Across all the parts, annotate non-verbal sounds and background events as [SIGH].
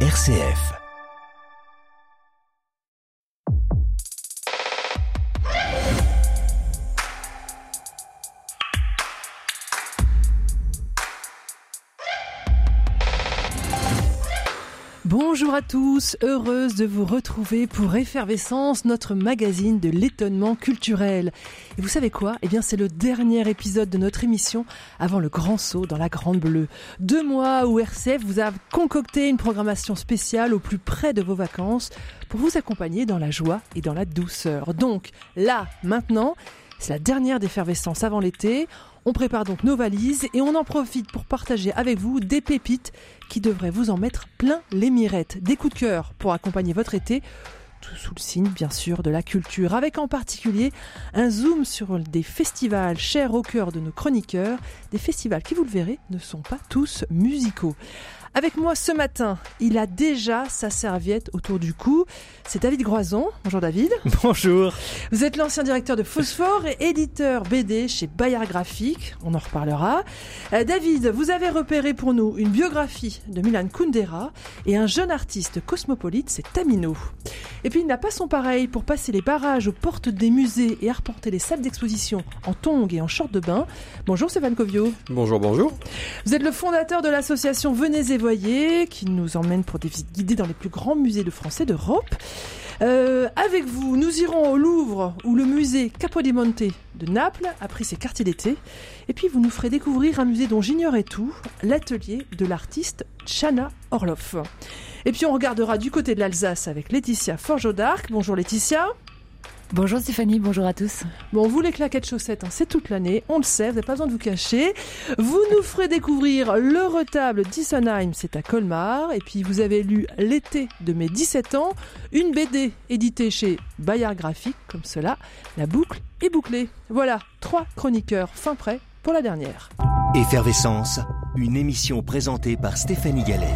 RCF. Bonjour à tous, heureuse de vous retrouver pour Effervescence, notre magazine de l'étonnement culturel. Et vous savez quoi? Eh bien c'est le dernier épisode de notre émission avant le grand saut dans la Grande Bleue. Deux mois où RCF vous a concocté une programmation spéciale au plus près de vos vacances pour vous accompagner dans la joie et dans la douceur. Donc là, maintenant, c'est la dernière d'effervescence avant l'été. On prépare donc nos valises et on en profite pour partager avec vous des pépites qui devraient vous en mettre plein les mirettes. Des coups de cœur pour accompagner votre été, tout sous le signe bien sûr de la culture, avec en particulier un zoom sur des festivals chers au cœur de nos chroniqueurs, des festivals qui, vous le verrez, ne sont pas tous musicaux. Avec moi ce matin, il a déjà sa serviette autour du cou. C'est David Groison. Bonjour David. [LAUGHS] Bonjour. Vous êtes l'ancien directeur de Phosphore et éditeur BD chez Bayard Graphique. On en reparlera. Euh, David, vous avez repéré pour nous une biographie de Milan Kundera et un jeune artiste cosmopolite, c'est Tamino. Et puis il n'a pas son pareil pour passer les barrages aux portes des musées et arpenter les salles d'exposition en tongs et en short de bain. Bonjour Stéphane Covio. Bonjour, bonjour. Vous êtes le fondateur de l'association Venez et Qui nous emmène pour des visites guidées dans les plus grands musées de français d'Europe. Euh, avec vous, nous irons au Louvre ou le musée Capodimonte de Naples, a pris ses quartiers d'été. Et puis vous nous ferez découvrir un musée dont j'ignorais tout, l'atelier de l'artiste Chana Orloff. Et puis on regardera du côté de l'Alsace avec Laetitia Forgeau d'Arc. Bonjour Laetitia. Bonjour Stéphanie, bonjour à tous. Bon, vous les claquettes chaussettes, hein, c'est toute l'année, on le sait, vous n'avez pas besoin de vous cacher. Vous nous ferez découvrir le retable d'Issenheim, c'est à Colmar. Et puis vous avez lu L'été de mes 17 ans, une BD éditée chez Bayard Graphique, comme cela, la boucle est bouclée. Voilà, trois chroniqueurs fin prêts pour la dernière. Effervescence, une émission présentée par Stéphanie Gallet.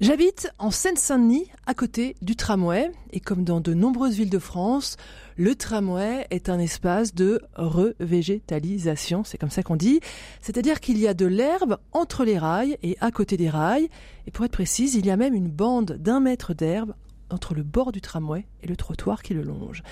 J'habite en Seine-Saint-Denis, à côté du tramway, et comme dans de nombreuses villes de France, le tramway est un espace de revégétalisation, c'est comme ça qu'on dit, c'est-à-dire qu'il y a de l'herbe entre les rails et à côté des rails, et pour être précise, il y a même une bande d'un mètre d'herbe entre le bord du tramway et le trottoir qui le longe.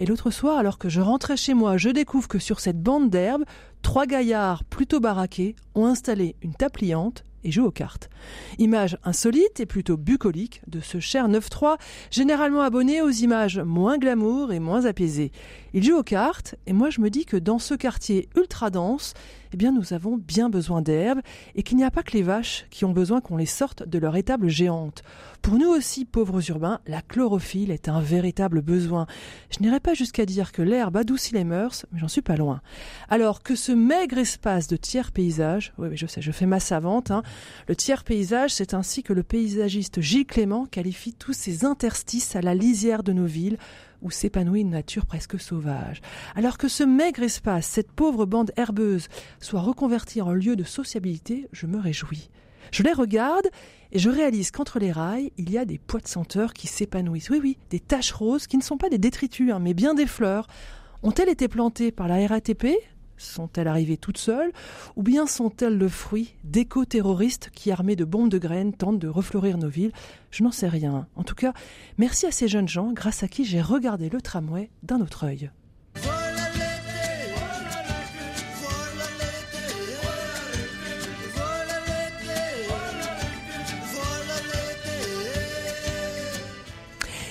Et l'autre soir, alors que je rentrais chez moi, je découvre que sur cette bande d'herbe, trois gaillards plutôt baraqués ont installé une table pliante et jouent aux cartes. Image insolite et plutôt bucolique de ce cher 9-3, généralement abonné aux images moins glamour et moins apaisées. Ils jouent aux cartes, et moi je me dis que dans ce quartier ultra dense, eh bien nous avons bien besoin d'herbe, et qu'il n'y a pas que les vaches qui ont besoin qu'on les sorte de leur étable géante. Pour nous aussi, pauvres urbains, la chlorophylle est un véritable besoin. Je n'irai pas jusqu'à dire que l'herbe adoucit les mœurs, mais j'en suis pas loin. Alors que ce maigre espace de tiers paysage, oui, je sais, je fais ma savante, hein, le tiers paysage, c'est ainsi que le paysagiste Gilles Clément qualifie tous ces interstices à la lisière de nos villes, où s'épanouit une nature presque sauvage. Alors que ce maigre espace, cette pauvre bande herbeuse, soit reconverti en lieu de sociabilité, je me réjouis. Je les regarde et je réalise qu'entre les rails, il y a des pois de senteurs qui s'épanouissent. Oui, oui, des taches roses qui ne sont pas des détritus, hein, mais bien des fleurs. Ont-elles été plantées par la RATP sont-elles arrivées toutes seules Ou bien sont-elles le fruit d'éco-terroristes qui, armés de bombes de graines, tentent de refleurir nos villes? Je n'en sais rien. En tout cas, merci à ces jeunes gens, grâce à qui j'ai regardé le tramway d'un autre œil.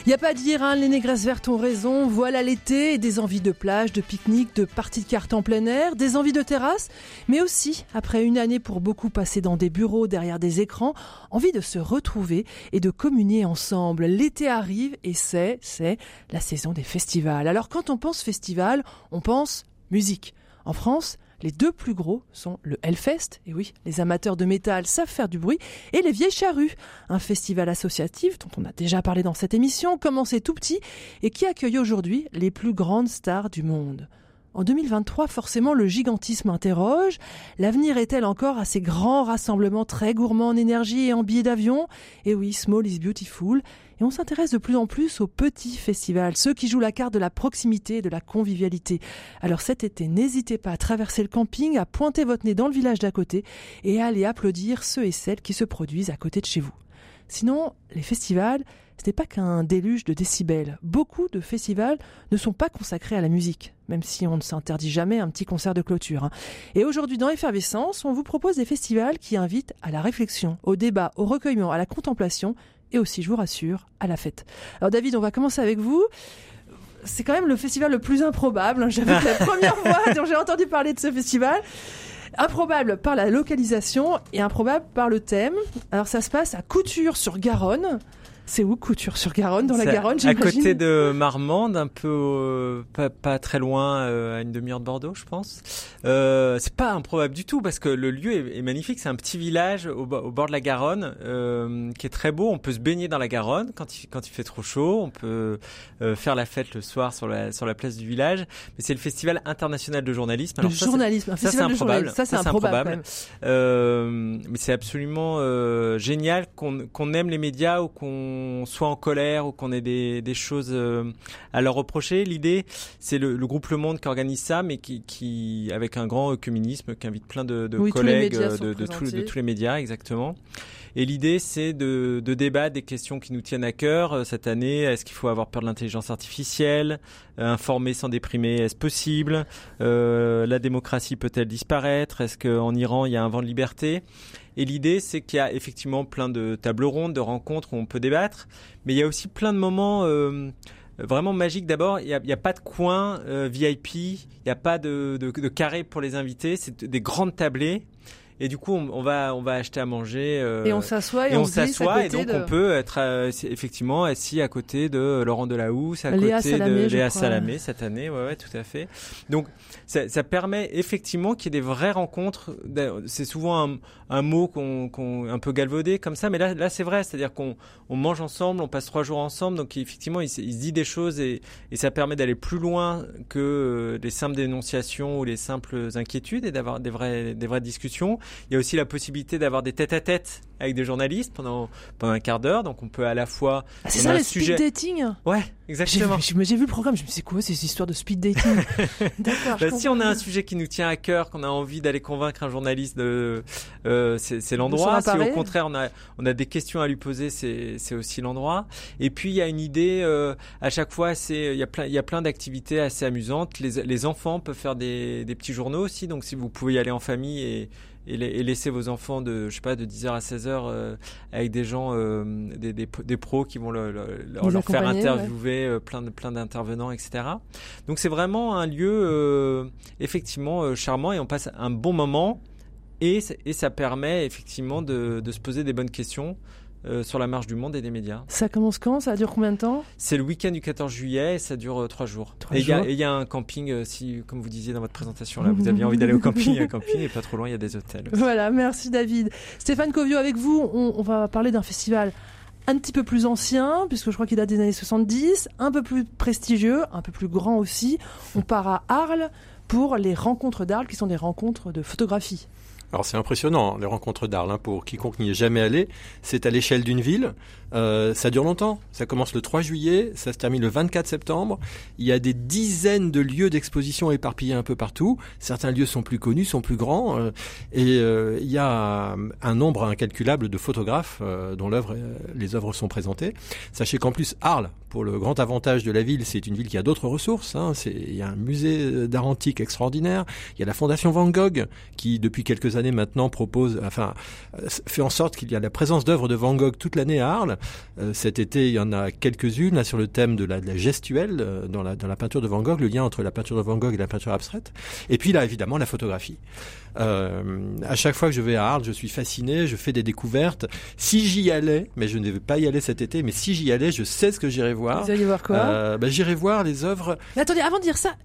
Il a pas à dire, hein, les négresses vertes ont raison. Voilà l'été des envies de plage, de pique-nique, de parties de cartes en plein air, des envies de terrasse, mais aussi, après une année pour beaucoup passée dans des bureaux derrière des écrans, envie de se retrouver et de communier ensemble. L'été arrive et c'est, c'est la saison des festivals. Alors quand on pense festival, on pense musique. En France, les deux plus gros sont le Hellfest, et oui, les amateurs de métal savent faire du bruit, et les Vieilles Charrues, un festival associatif dont on a déjà parlé dans cette émission, commencé tout petit et qui accueille aujourd'hui les plus grandes stars du monde. En 2023, forcément, le gigantisme interroge. L'avenir est-elle encore à ces grands rassemblements très gourmands en énergie et en billets d'avion? Et oui, small is beautiful. Et on s'intéresse de plus en plus aux petits festivals, ceux qui jouent la carte de la proximité et de la convivialité. Alors cet été, n'hésitez pas à traverser le camping, à pointer votre nez dans le village d'à côté et à aller applaudir ceux et celles qui se produisent à côté de chez vous. Sinon, les festivals, ce n'est pas qu'un déluge de décibels. Beaucoup de festivals ne sont pas consacrés à la musique, même si on ne s'interdit jamais un petit concert de clôture. Hein. Et aujourd'hui, dans Effervescence, on vous propose des festivals qui invitent à la réflexion, au débat, au recueillement, à la contemplation et aussi, je vous rassure, à la fête. Alors David, on va commencer avec vous c'est quand même le festival le plus improbable. Hein. J'avais la [LAUGHS] première fois dont j'ai entendu parler de ce festival. Improbable par la localisation et improbable par le thème. Alors ça se passe à Couture sur Garonne. C'est où Couture-sur-Garonne, dans la Garonne, À côté de Marmande, un peu euh, pas, pas, très loin, euh, à une demi-heure de Bordeaux, je pense. Euh, c'est pas improbable du tout parce que le lieu est, est magnifique. C'est un petit village au, au, bord de la Garonne euh, qui est très beau. On peut se baigner dans la Garonne quand il, quand il fait trop chaud. On peut faire la fête le soir sur la, sur la place du village. Mais c'est le Festival international de journalisme. Alors, le ça, journalisme, ça c'est improbable. Ça c'est improbable. mais c'est absolument génial qu'on qu'on aime les médias ou qu'on soit en colère ou qu'on ait des, des choses euh, à leur reprocher. L'idée, c'est le, le, groupe Le Monde qui organise ça, mais qui, qui avec un grand communisme, qui invite plein de, de collègues euh, de, de, tous, de tous les médias, exactement. Et l'idée, c'est de, de, débattre des questions qui nous tiennent à cœur euh, cette année. Est-ce qu'il faut avoir peur de l'intelligence artificielle Informer sans déprimer, est-ce possible? Euh, La démocratie peut-elle disparaître? Est-ce qu'en Iran, il y a un vent de liberté? Et l'idée, c'est qu'il y a effectivement plein de tables rondes, de rencontres où on peut débattre, mais il y a aussi plein de moments euh, vraiment magiques. D'abord, il n'y a, pas de coin euh, VIP, il n'y a pas de, de, de, carré pour les invités, c'est des grandes tablées. Et du coup, on, on, va on va acheter à manger. Euh, et on s'assoit et, et, on, s'assoit et donc de... on peut être euh, effectivement assis à côté de Laurent Delahousse, à Léa côté Salamé, de Léa Salamé cette année. Ouais, ouais, tout à fait. Donc ça, ça permet effectivement qu'il y ait des vraies rencontres. C'est souvent un, un mot qu'on qu un peu galvaudé comme ça, mais là là c'est vrai, c'est-à-dire qu'on on mange ensemble, on passe trois jours ensemble, donc effectivement il, il se dit des choses et, et ça permet d'aller plus loin que euh, les simples dénonciations ou les simples inquiétudes et d'avoir des vraies des vraies discussions. Il y a aussi la possibilité d'avoir des tête-à-tête avec des journalistes pendant pendant un quart d'heure. Donc on peut à la fois. Ah, c'est ça le sujet... speed dating? Ouais, exactement. J'ai vu le programme. Je me suis dit, c'est quoi ces histoires de speed dating? [LAUGHS] D'accord. bah, si on a un sujet qui nous tient à cœur, qu'on a envie d'aller convaincre un journaliste, de, euh, c'est l'endroit. Si au contraire on a on a des questions à lui poser, c'est aussi l'endroit. Et puis il y a une idée. Euh, à chaque fois, c'est il y a plein il y a plein d'activités assez amusantes. Les les enfants peuvent faire des des petits journaux aussi. Donc si vous pouvez y aller en famille et et, et, laisser vos enfants de je sais pas de 10h à 16h euh, avec des gens euh, des, des, des, pros qui vont le, le, leur, leur faire interviewer ouais. euh, plein de plein d'intervenants etc donc c'est vraiment un lieu effectivement charmant et on passe un bon moment et, et ça permet effectivement de, de se poser des bonnes questions euh, sur la marche du monde et des médias. Ça commence quand? Ça dure combien de temps? C'est le week-end du 14 juillet et ça dure euh, trois jours. 3 et il y, y, a un camping, euh, si, comme vous disiez dans votre présentation, là, vous aviez envie d'aller au camping, il y a un camping et pas trop loin, il y a des hôtels. [LAUGHS] Aussi. Voilà, merci David. Stéphane Covio, avec vous, on, on va parler d'un festival un petit peu plus ancien, puisque je crois qu'il date des années 70, un peu plus prestigieux, un peu plus grand aussi. On part à Arles pour les rencontres d'Arles, qui sont des rencontres de photographie. Alors c'est impressionnant, les rencontres d'Arles, hein, pour quiconque n'y est jamais allé. C'est à l'échelle d'une ville. Euh, ça dure longtemps. Ça commence le 3 juillet, ça se termine le 24 septembre. Il y a des dizaines de lieux d'exposition éparpillés un peu partout. Certains lieux sont plus connus, sont plus grands. Euh, et euh, il y a un nombre incalculable de photographes euh, dont l'œuvre, les œuvres sont présentées. Sachez qu'en plus, Arles, pour le grand avantage de la ville, c'est une ville qui a d'autres ressources. Hein. Il y a un musée d'art antique extraordinaire. Il y a la Fondation Van Gogh qui, depuis quelques années maintenant, propose, enfin, fait en sorte qu'il y a la présence d'œuvres de Van Gogh toute l'année à Arles. Euh, cet été, il y en a quelques-unes là sur le thème de la, de la gestuelle euh, dans, la, dans la peinture de Van Gogh, le lien entre la peinture de Van Gogh et la peinture abstraite. Et puis là, évidemment, la photographie. Euh, à chaque fois que je vais à Arles, je suis fasciné, je fais des découvertes. Si j'y allais, mais je ne vais pas y aller cet été, mais si j'y allais, je sais ce que j'irai voir. Vous allez voir quoi? Euh, bah, J'irai voir les œuvres. Mais attendez, avant de dire ça,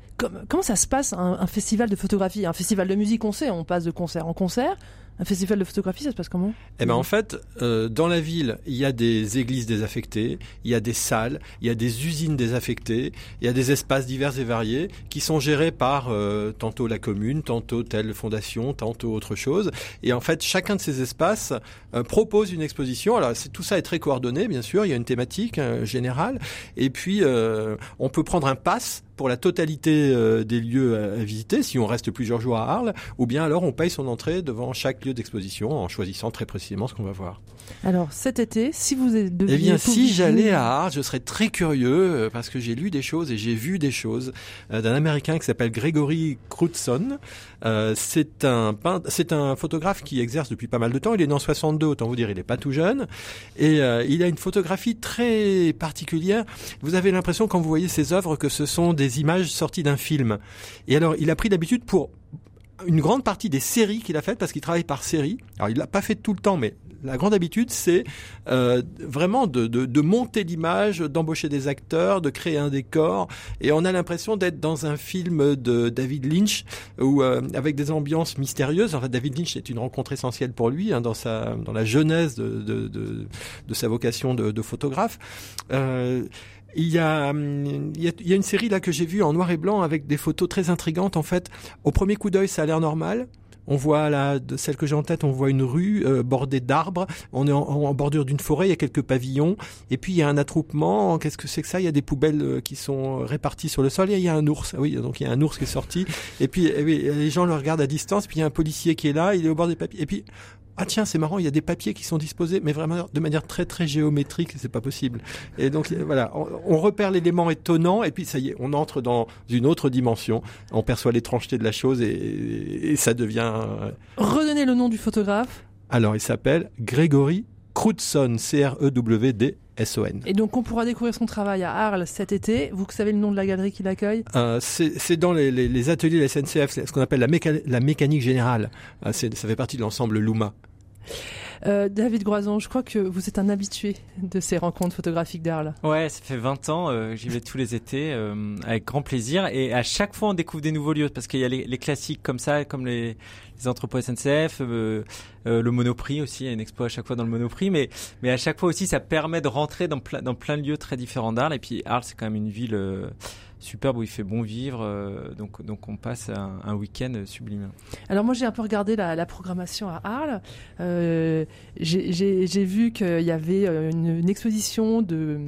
comment ça se passe un, un festival de photographie? Un festival de musique, on sait, on passe de concert en concert. Un festival de photographie, ça se passe comment? Eh ben en fait, euh, dans la ville, il y a des églises désaffectées, il y a des salles, il y a des usines désaffectées, il y a des espaces divers et variés qui sont gérés par euh, tantôt la commune, tantôt telle fondation, tantôt autre chose. Et en fait, chacun de ces espaces euh, propose une exposition. Alors tout ça est très coordonné, bien sûr. Il y a une thématique euh, générale, et puis on peut prendre un pass pour la totalité euh, des lieux à, à, visiter si on reste plusieurs jours à Arles, ou bien alors on paye son entrée devant chaque lieu d'exposition en choisissant très précisément ce qu'on va voir. Alors cet été, si vous êtes Eh bien, si j'allais à Arles, je serais très curieux parce que j'ai lu des choses et j'ai vu des choses d'un Américain qui s'appelle Gregory Crutzen. c'est un c'est un photographe qui exerce depuis pas mal de temps. Il est né en 62, autant vous dire, il n'est pas tout jeune. Et il a une photographie très particulière. Vous avez l'impression quand vous voyez ses œuvres que ce sont des images sorties d'un film. Et alors, il a pris d'habitude pour une grande partie des séries qu'il a faites, parce qu'il travaille par série. Alors, il l'a pas fait tout le temps, mais la grande habitude, c'est euh, vraiment de, de, de monter l'image, d'embaucher des acteurs, de créer un décor, et on a l'impression d'être dans un film de David Lynch, ou euh, avec des ambiances mystérieuses. En fait, David Lynch est une rencontre essentielle pour lui hein, dans sa dans la genèse de, de, de sa vocation de, photographe. Euh, il y, a, il y a une série là que j'ai vue en noir et blanc avec des photos très intrigantes. En fait, au premier coup d'œil, ça a l'air normal. On voit là, de celle que j'ai en tête, on voit une rue euh, bordée d'arbres. On est en, bordure d'une forêt, il y a quelques pavillons. Et puis il y a un attroupement. Qu'est-ce que c'est que ça? Il y a des poubelles euh, qui sont réparties sur le sol. Il y a un ours. Oui, donc il y a un ours qui est sorti. Et puis eh les gens le regardent à distance. Puis il y a un policier qui est là. Il est au bord des papiers. Et puis ah tiens c'est marrant il y a des papiers qui sont disposés mais vraiment de manière très très géométrique c'est pas possible. Et donc voilà on, repère l'élément étonnant et puis ça y est on entre dans une autre dimension. On perçoit l'étrangeté de la chose et, ça devient euh, redonnez le nom du photographe. Alors il s'appelle Grégory Crutzen C-R-E-W-D S-O-N. Et donc on pourra découvrir son travail à Arles cet été. Vous savez le nom de la galerie qui l'accueille? Euh, C'est dans les, les, les, ateliers de la SNCF, ce qu'on appelle la, la, mécanique générale. Euh, ça fait partie de l'ensemble Luma. Euh, David Groison, je crois que vous êtes un habitué de ces rencontres photographiques d'Arles. Ouais, ça fait 20 ans, euh, j'y vais tous les étés euh, avec grand plaisir et à chaque fois on découvre des nouveaux lieux parce qu'il y a les, les, classiques comme ça, comme les, les entrepôts SNCF, euh, euh, le Monoprix aussi, il y a une expo à chaque fois dans le Monoprix, mais mais à chaque fois aussi ça permet de rentrer dans plein dans plein de lieux très différents d'Arles et puis Arles c'est quand même une ville superbe où il fait bon vivre. Euh, donc, donc on passe un, week-end sublime. Alors moi j'ai un peu regardé la, programmation à Arles. Euh, j'ai vu qu'il y avait une exposition de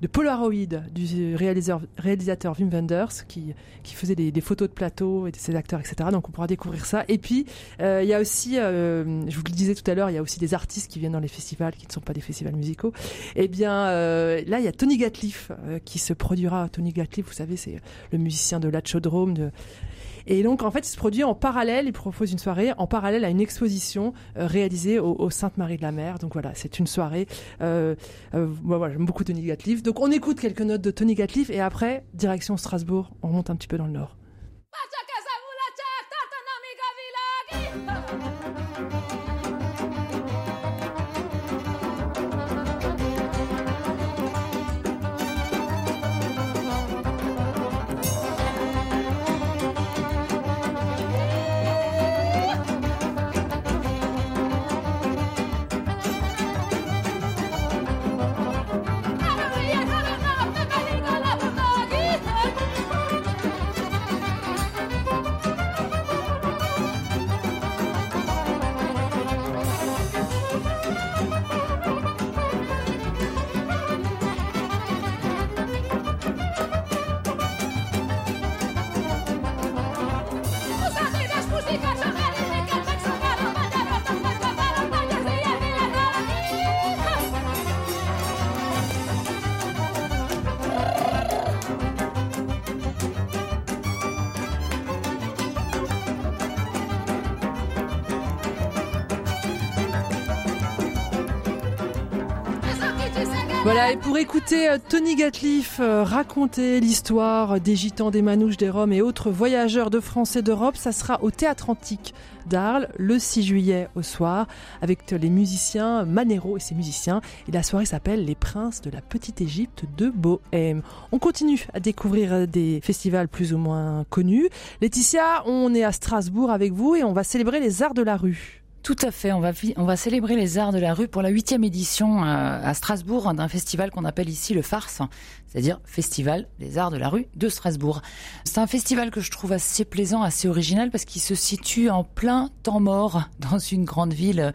de Polaroid du réalisateur, réalisateur Wim Wenders qui, qui faisait des, des, photos de plateau et de ses acteurs, etc. Donc on pourra découvrir ça. Et puis euh, il y a aussi, euh, je vous le disais tout à l'heure, il y a aussi des artistes qui viennent dans les festivals qui ne sont pas des festivals musicaux. Eh bien euh, là il y a Tony Gatliff qui se produira. Tony Gatliff, vous savez, c'est le musicien de l'Achodrome, de et donc, en fait, il se produit en parallèle, il propose une soirée en parallèle à une exposition euh, réalisée au, Sainte-Marie de la Mer. Donc voilà, c'est une soirée. Euh, euh, voilà, j'aime beaucoup Tony Gatliff. Donc on écoute quelques notes de Tony Gatliff et après, direction Strasbourg, on remonte un petit peu dans le nord. [LAUGHS] Voilà, et pour écouter euh, Tony Gatliff euh, raconter l'histoire des gitans, des manouches, des roms et autres voyageurs de France et d'Europe, ça sera au Théâtre Antique d'Arles le 6 juillet au soir avec les musiciens Manero et ses musiciens. Et la soirée s'appelle Les Princes de la Petite Égypte de Bohème. On continue à découvrir des festivals plus ou moins connus. Laetitia, on est à Strasbourg avec vous et on va célébrer les arts de la rue. Tout à fait. On va, on va célébrer les arts de la rue pour la huitième édition euh, à Strasbourg d'un festival qu'on appelle ici le Farce, c'est-à-dire Festival des arts de la rue de Strasbourg. C'est un festival que je trouve assez plaisant, assez original parce qu'il se situe en plein temps mort [LAUGHS] dans une grande ville,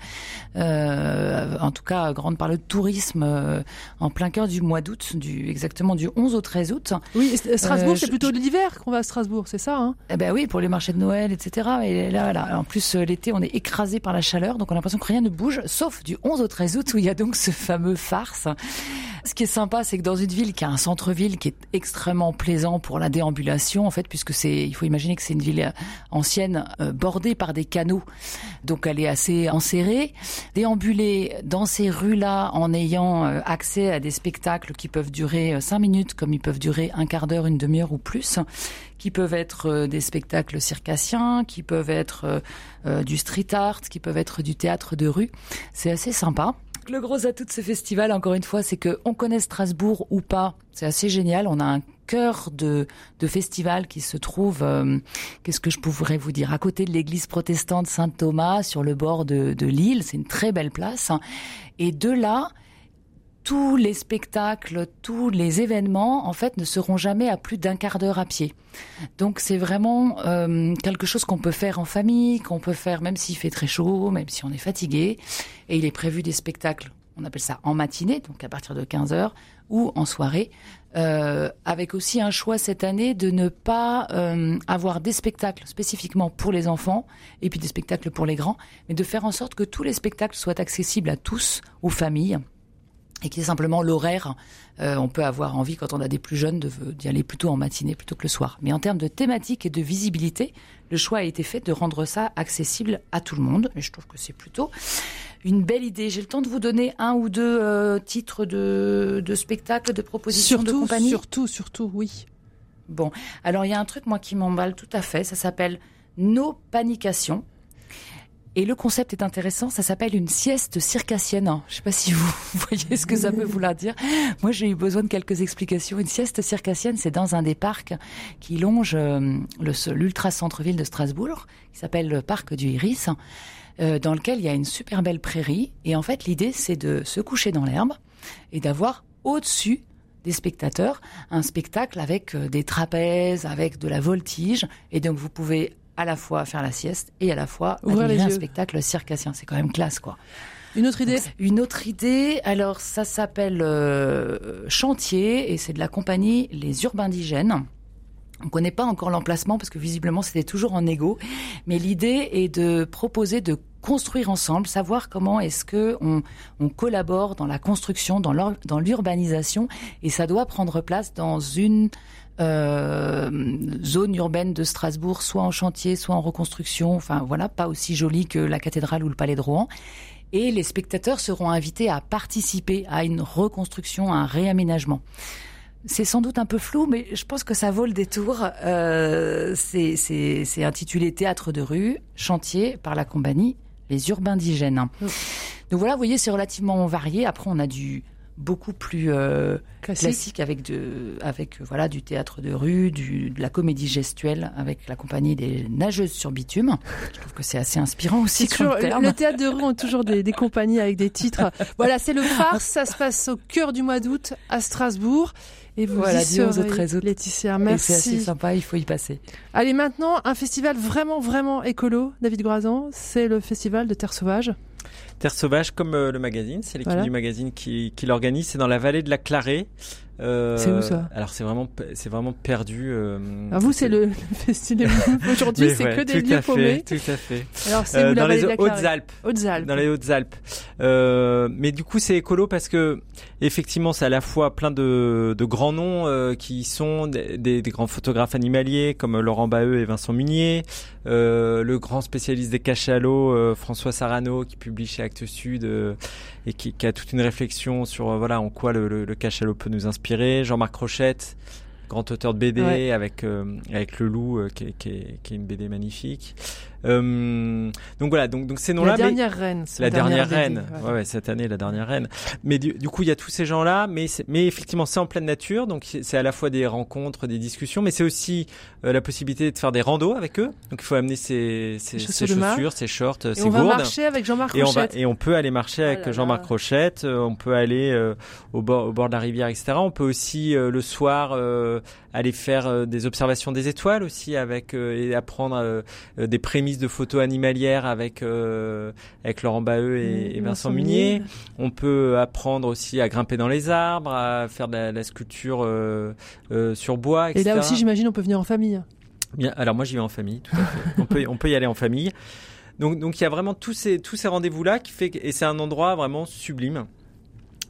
euh, en tout cas grande par le tourisme, euh, en plein cœur du mois d'août, du, exactement du 11 au 13 août. Oui, Strasbourg, c'est plutôt l'hiver qu'on va à Strasbourg, c'est ça hein? Eh ben oui, pour les marchés de Noël, etc. Et là, là en plus l'été, on est écrasé par la la chaleur, donc on a l'impression que rien ne bouge, sauf du 11 au 13 août où il y a donc ce fameux farce. Ce qui est sympa, c'est que dans une ville qui a un centre-ville qui est extrêmement plaisant pour la déambulation, en fait, puisque c'est, il faut imaginer que c'est une ville ancienne euh, bordée par des canaux, donc elle est assez enserrée. Déambuler dans ces rues-là en ayant euh, accès à des spectacles qui peuvent durer cinq minutes, comme ils peuvent durer un quart d'heure, une demi-heure ou plus, qui peuvent être euh, des spectacles circassiens, qui peuvent être euh, euh, du street art, qui peuvent être du théâtre de rue. C'est assez sympa. Le gros atout de ce festival, encore une fois, c'est que on connaît Strasbourg ou pas. C'est assez génial. On a un cœur de, de festival qui se trouve, qu'est-ce que je pourrais vous dire, à côté de l'église protestante Saint-Thomas, sur le bord de, de l'île. C'est une très belle place. Et de là, tous les spectacles, tous les événements, en fait, ne seront jamais à plus d'un quart d'heure à pied. Donc c'est vraiment euh, quelque chose qu'on peut faire en famille, qu'on peut faire même s'il fait très chaud, même si on est fatigué. Et il est prévu des spectacles, on appelle ça en matinée, donc à partir de 15 heures, ou en soirée, euh, avec aussi un choix cette année de ne pas euh, avoir des spectacles spécifiquement pour les enfants et puis des spectacles pour les grands, mais de faire en sorte que tous les spectacles soient accessibles à tous, aux familles et qui est simplement l'horaire. Euh, on peut avoir envie, quand on a des plus jeunes, d'y aller plutôt en matinée plutôt que le soir. Mais en termes de thématique et de visibilité, le choix a été fait de rendre ça accessible à tout le monde. Et je trouve que c'est plutôt une belle idée. J'ai le temps de vous donner un ou deux euh, titres de, de spectacles, de propositions de compagnie. Surtout, surtout, oui. Bon, alors il y a un truc moi qui m'emballe tout à fait. Ça s'appelle Nos Panications. Et le concept est intéressant, ça s'appelle une sieste circassienne. Je ne sais pas si vous [LAUGHS] voyez ce que ça peut vouloir dire. Moi, j'ai eu besoin de quelques explications. Une sieste circassienne, c'est dans un des parcs qui longe euh, l'ultra centre-ville de Strasbourg, qui s'appelle le parc du Iris, euh, dans lequel il y a une super belle prairie. Et en fait, l'idée, c'est de se coucher dans l'herbe et d'avoir au-dessus des spectateurs un spectacle avec euh, des trapèzes, avec de la voltige. Et donc, vous pouvez à la fois faire la sieste et à la fois admirer un spectacle circassien. C'est quand même classe, quoi. Une autre idée Une autre idée, alors ça s'appelle euh, Chantier et c'est de la compagnie Les Urbindigènes. On ne connaît pas encore l'emplacement parce que visiblement c'était toujours en égo, mais l'idée est de proposer de construire ensemble, savoir comment est-ce que on, collabore dans la construction, dans l'urbanisation, et ça doit prendre place dans une euh, zone urbaine de Strasbourg, soit en chantier, soit en reconstruction. Enfin voilà, pas aussi jolie que la cathédrale ou le palais de Rouen. Et les spectateurs seront invités à participer à une reconstruction, à un réaménagement. C'est sans doute un peu flou, mais je pense que ça vaut le détour. Euh, c'est intitulé Théâtre de rue, chantier par la compagnie Les Urbains d'Hygiène. Mm. Donc voilà, vous voyez, c'est relativement varié. Après, on a du beaucoup plus euh, classique. avec de avec euh, voilà du théâtre de rue, du, de la comédie gestuelle avec la compagnie des nageuses sur bitume. Je trouve que c'est assez inspirant aussi toujours, Le théâtre de rue ont toujours des, des compagnies avec des titres. voilà, c'est le farce, ça se passe au cœur du mois d'août à Strasbourg. Et vous voilà, y serez, 13 août. Laetitia, merci. C'est assez sympa, il faut y passer. Allez, maintenant, un festival vraiment, vraiment écolo, David Groison, c'est le festival de Terre Sauvage. Terre Sauvage, comme euh, le magazine, c'est l'équipe du magazine qui, qui l'organise. C'est dans la vallée de la Clarée. Euh, c'est où ça Alors c'est vraiment, c'est vraiment perdu. Euh, ah, vous, c'est le, [LAUGHS] festival. Aujourd'hui, c'est que des lieux paumés. Tout à fait. Alors c'est euh, dans les Hautes-Alpes. Hautes-Alpes. Dans les Hautes-Alpes. Euh, mais du coup, c'est écolo parce que effectivement, c'est à la fois plein de, de grands noms euh, qui sont des, des, grands photographes animaliers comme Laurent Baheux et Vincent Munier, le grand spécialiste des cachalots François Sarano qui publie chez Actes Sud et qui, qui, a toute une réflexion sur voilà en quoi le, le, le cachalot peut nous inspirer Jean-Marc Rochette, grand auteur de BD avec euh, avec le loup euh, qui, qui, est, une BD magnifique. Euh, donc voilà, donc donc ces noms-là. La dernière reine. La dernière, reine. Ouais. ouais. cette année la dernière reine. Mais du, coup il y a tous ces gens-là, mais mais effectivement c'est en pleine nature, donc c'est à la fois des rencontres, des discussions, mais c'est aussi euh, la possibilité de faire des randos avec eux. Donc il faut amener ses, ses, ses chaussures, ses shorts, et ses on gourdes. On va marcher avec Jean-Marc Rochette. Et on, et on peut aller marcher avec oh Jean-Marc Rochette. Euh, on peut aller euh, au bord au bord de la rivière, etc. On peut aussi le soir aller faire des observations des étoiles aussi avec et apprendre des prémices de photos animalières avec euh, avec Laurent Baheux et, Vincent Munier. On peut apprendre aussi à grimper dans les arbres, à faire de la, sculpture euh, euh, sur bois, etc. Et là aussi, j'imagine, on peut venir en famille. Bien, alors moi j'y vais en famille, tout à fait. on peut on peut y aller en famille. donc, donc il y a vraiment tous ces, tous ces rendez-vous-là qui fait, et c'est un endroit vraiment sublime.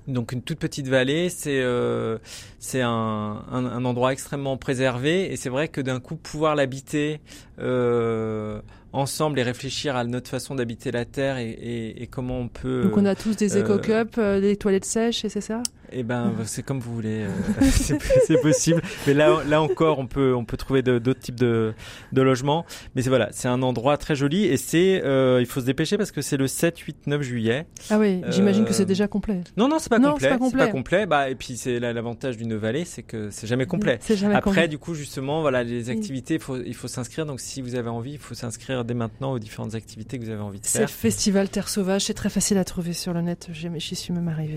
Donc une toute petite vallée, c'est euh, c'est un, un, un, endroit extrêmement préservé et c'est vrai que d'un coup pouvoir l'habiter euh, ensemble et réfléchir à notre façon d'habiter la Terre et, et, et, comment on peut. Donc on a tous des éco-cups, euh, des toilettes sèches et c'est ça? Eh ben, c'est comme vous voulez. Euh, [LAUGHS] c'est possible. Mais là, là encore, on peut, on peut trouver d'autres types de, de logements. Mais c'est voilà, c'est un endroit très joli et c'est, euh, il faut se dépêcher parce que c'est le 7, 8, 9 juillet. Ah oui, j'imagine que c'est euh, déjà complet. Non, non, c'est pas, complet. C'est pas complet. Pas complet. Bah, et puis c'est l'avantage d'une vallée, c'est que c'est jamais complet. Jamais Après, du coup, justement, voilà, les activités, il faut, il faut s'inscrire. Donc, si vous avez envie, il faut s'inscrire dès maintenant aux différentes activités que vous avez envie de faire. C'est Festival Terre Sauvage. C'est très facile à trouver sur le net. J'y suis même arrivé.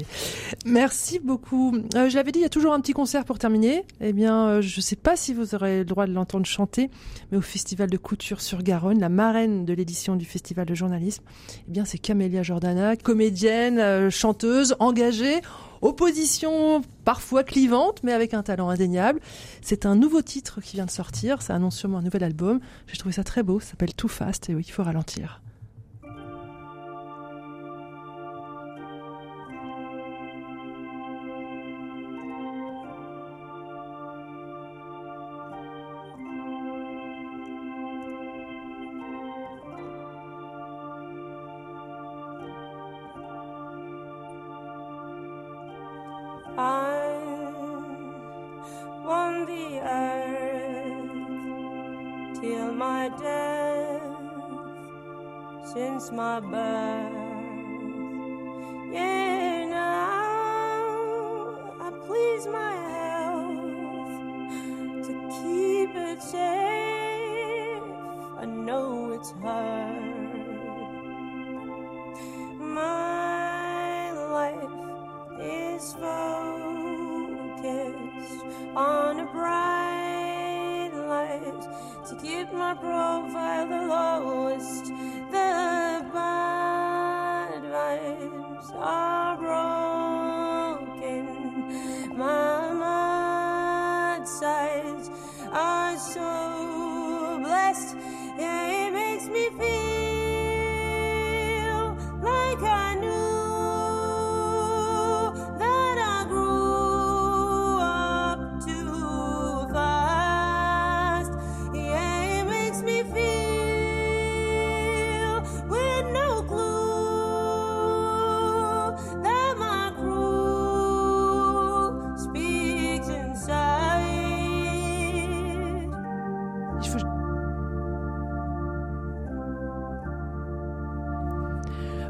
Merci beaucoup. Euh, je l'avais dit, il y a toujours un petit concert pour terminer. Eh bien, euh, je ne sais pas si vous aurez le droit de l'entendre chanter, mais au Festival de Couture sur Garonne, la marraine de l'édition du Festival de journalisme, eh bien, c'est Camélia Jordana, comédienne, euh, chanteuse, engagée, opposition parfois clivante, mais avec un talent indéniable. C'est un nouveau titre qui vient de sortir, ça annonce sûrement un nouvel album. J'ai trouvé ça très beau, ça s'appelle Too Fast, et oui, il faut ralentir.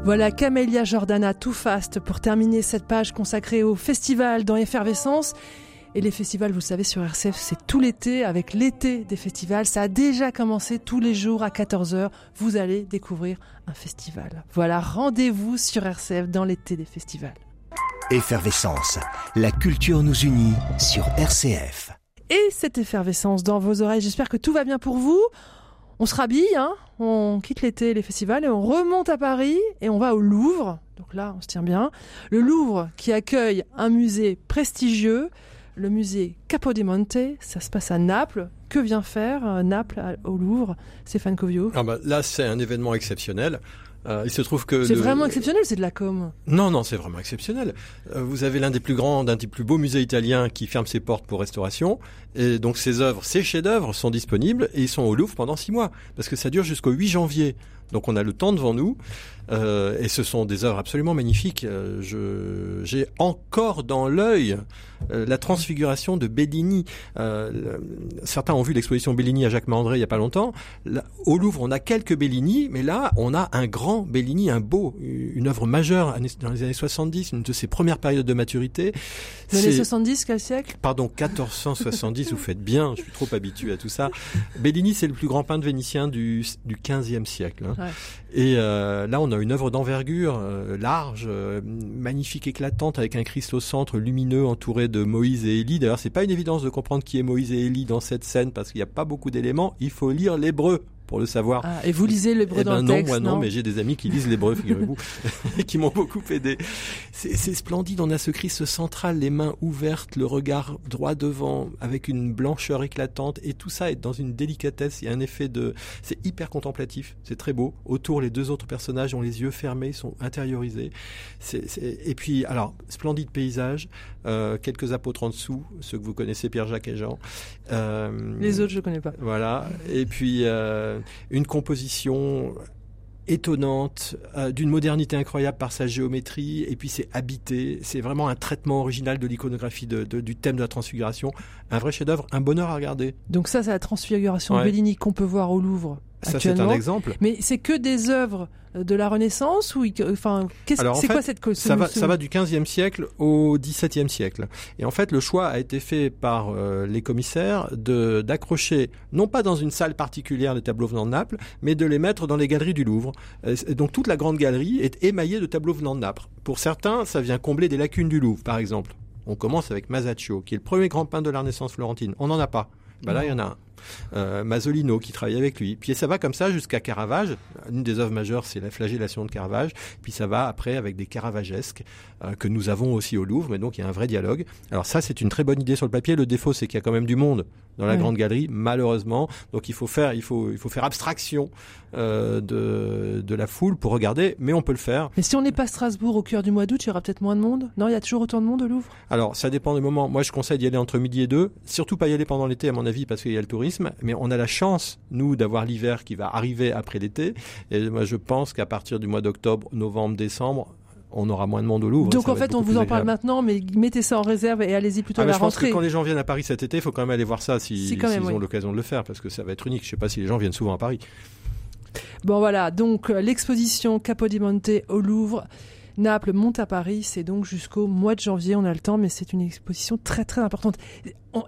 Voilà Camélia Jordana Too Fast pour terminer cette page consacrée au festival dans Effervescence. Et les festivals, vous le savez, sur RCF, c'est tout l'été, avec l'été des festivals. Ça a déjà commencé tous les jours à 14h. Vous allez découvrir un festival. Voilà, rendez-vous sur RCF dans l'été des festivals. Effervescence, la culture nous unit sur RCF. Et cette effervescence dans vos oreilles, j'espère que tout va bien pour vous. On se rhabille, hein on quitte l'été, les festivals, et on remonte à Paris et on va au Louvre. Donc là, on se tient bien. Le Louvre qui accueille un musée prestigieux, le musée Capodimonte. Ça se passe à Naples. Que vient faire euh, Naples au Louvre Stéphane Covio? Ah bah, Là, c'est un événement exceptionnel. Euh, il se trouve que c'est vraiment exceptionnel, c'est de la com. Non, non, c'est vraiment exceptionnel. Euh, vous avez l'un des plus grands, d'un des plus beaux musées italiens qui ferme ses portes pour restauration, et donc ces œuvres, ces chefs-d'œuvre sont disponibles et ils sont au Louvre pendant six mois parce que ça dure jusqu'au 8 janvier. Donc on a le temps devant nous euh, et ce sont des œuvres absolument magnifiques. Euh, je, j'ai encore dans l'œil euh, la transfiguration de Bellini. Euh, certains ont vu l'exposition Bellini à Jacques Mandré il y a pas longtemps. au Louvre, on a quelques Bellini, mais là, on a un grand Bellini, un beau, une œuvre majeure dans les années 70, une de ses premières périodes de maturité. Dans les 70, quel siècle? Pardon, 1470, vous faites bien, je suis trop habitué à tout ça. Bellini, c'est le plus grand peintre vénitien du, du 15e siècle. Hein. Ouais. Et euh, là, on a une œuvre d'envergure euh, large, euh, magnifique, éclatante, avec un Christ au centre, lumineux, entouré de Moïse et Élie. D'ailleurs, c'est pas une évidence de comprendre qui est Moïse et Élie dans cette scène parce qu'il n'y a pas beaucoup d'éléments. Il faut lire l'hébreu pour le savoir. Ah, et vous lisez l'hébreu eh dans ben le non, texte moi non, mais j'ai des amis qui lisent l'hébreu, figurez-vous, et [LAUGHS] qui m'ont beaucoup aidé. C'est splendide, on a ce Christ central, les mains ouvertes, le regard droit devant, avec une blancheur éclatante, et tout ça est dans une délicatesse, il y a un effet de... C'est hyper contemplatif, c'est très beau. Autour, les deux autres personnages ont les yeux fermés, sont intériorisés. Et puis, alors, splendide paysage, euh, quelques apôtres en dessous, ceux que vous connaissez, Pierre-Jacques et Jean. Euh, les autres, je ne connais pas. Voilà. Et puis, euh, une composition étonnante, euh, d'une modernité incroyable par sa géométrie, et puis c'est habité, c'est vraiment un traitement original de l'iconographie de, du thème de la transfiguration, un vrai chef-d'œuvre, un bonheur à regarder. Donc ça, c'est la transfiguration de Bellini qu'on peut voir au Louvre. Ça, c'est un exemple. Mais c'est que des œuvres de la Renaissance ou enfin c'est quoi cette cause ça va ça va du 15e siècle au 17e siècle. Et en fait le choix a été fait par euh, les commissaires de d'accrocher non pas dans une salle particulière les tableaux venant de Naples mais de les mettre dans les galeries du Louvre. Euh, donc toute la grande galerie est émaillée de tableaux venant de Naples. Pour certains ça vient combler des lacunes du Louvre par exemple. On commence avec Masaccio qui est le premier grand peintre de la Renaissance florentine. On n'en a pas. Bah là il y en a un euh, Masolino qui travaille avec lui. Puis ça va comme ça jusqu'à Caravage. Une des œuvres majeures, c'est la flagellation de Caravage. Puis ça va après avec des caravagesques euh, que nous avons aussi au Louvre, mais donc il y a un vrai dialogue. Alors ça, c'est une très bonne idée sur le papier. Le défaut, c'est qu'il y a quand même du monde dans la grande galerie, malheureusement. Donc il faut faire, il faut, il faut faire abstraction euh, de, de la foule pour regarder, mais on peut le faire. Mais si on n'est pas Strasbourg au cœur du mois d'août, il y aura peut-être moins de monde? Non, il y a toujours autant de monde au Louvre? Alors ça dépend des moments. Moi, je conseille d'y aller entre midi et deux. Surtout pas y aller pendant l'été, à mon avis, parce qu'il y a le tourisme. Mais on a la chance, nous, d'avoir l'hiver qui va arriver après l'été. Et moi, je pense qu'à partir du mois d'octobre, novembre, décembre, on aura moins de monde au Louvre. Donc en fait, on vous en parle maintenant, mais mettez ça en réserve et allez-y plutôt ah, à la je rentrée. Pense que quand les gens viennent à Paris cet été, il faut quand même aller voir ça s'ils si, ont l'occasion de le faire, parce que ça va être unique. Je ne sais pas si les gens viennent souvent à Paris. Bon voilà, donc euh, l'exposition Capodimonte au Louvre. Naples monte à Paris, c'est donc jusqu'au mois de janvier, on a le temps, mais c'est une exposition très très importante.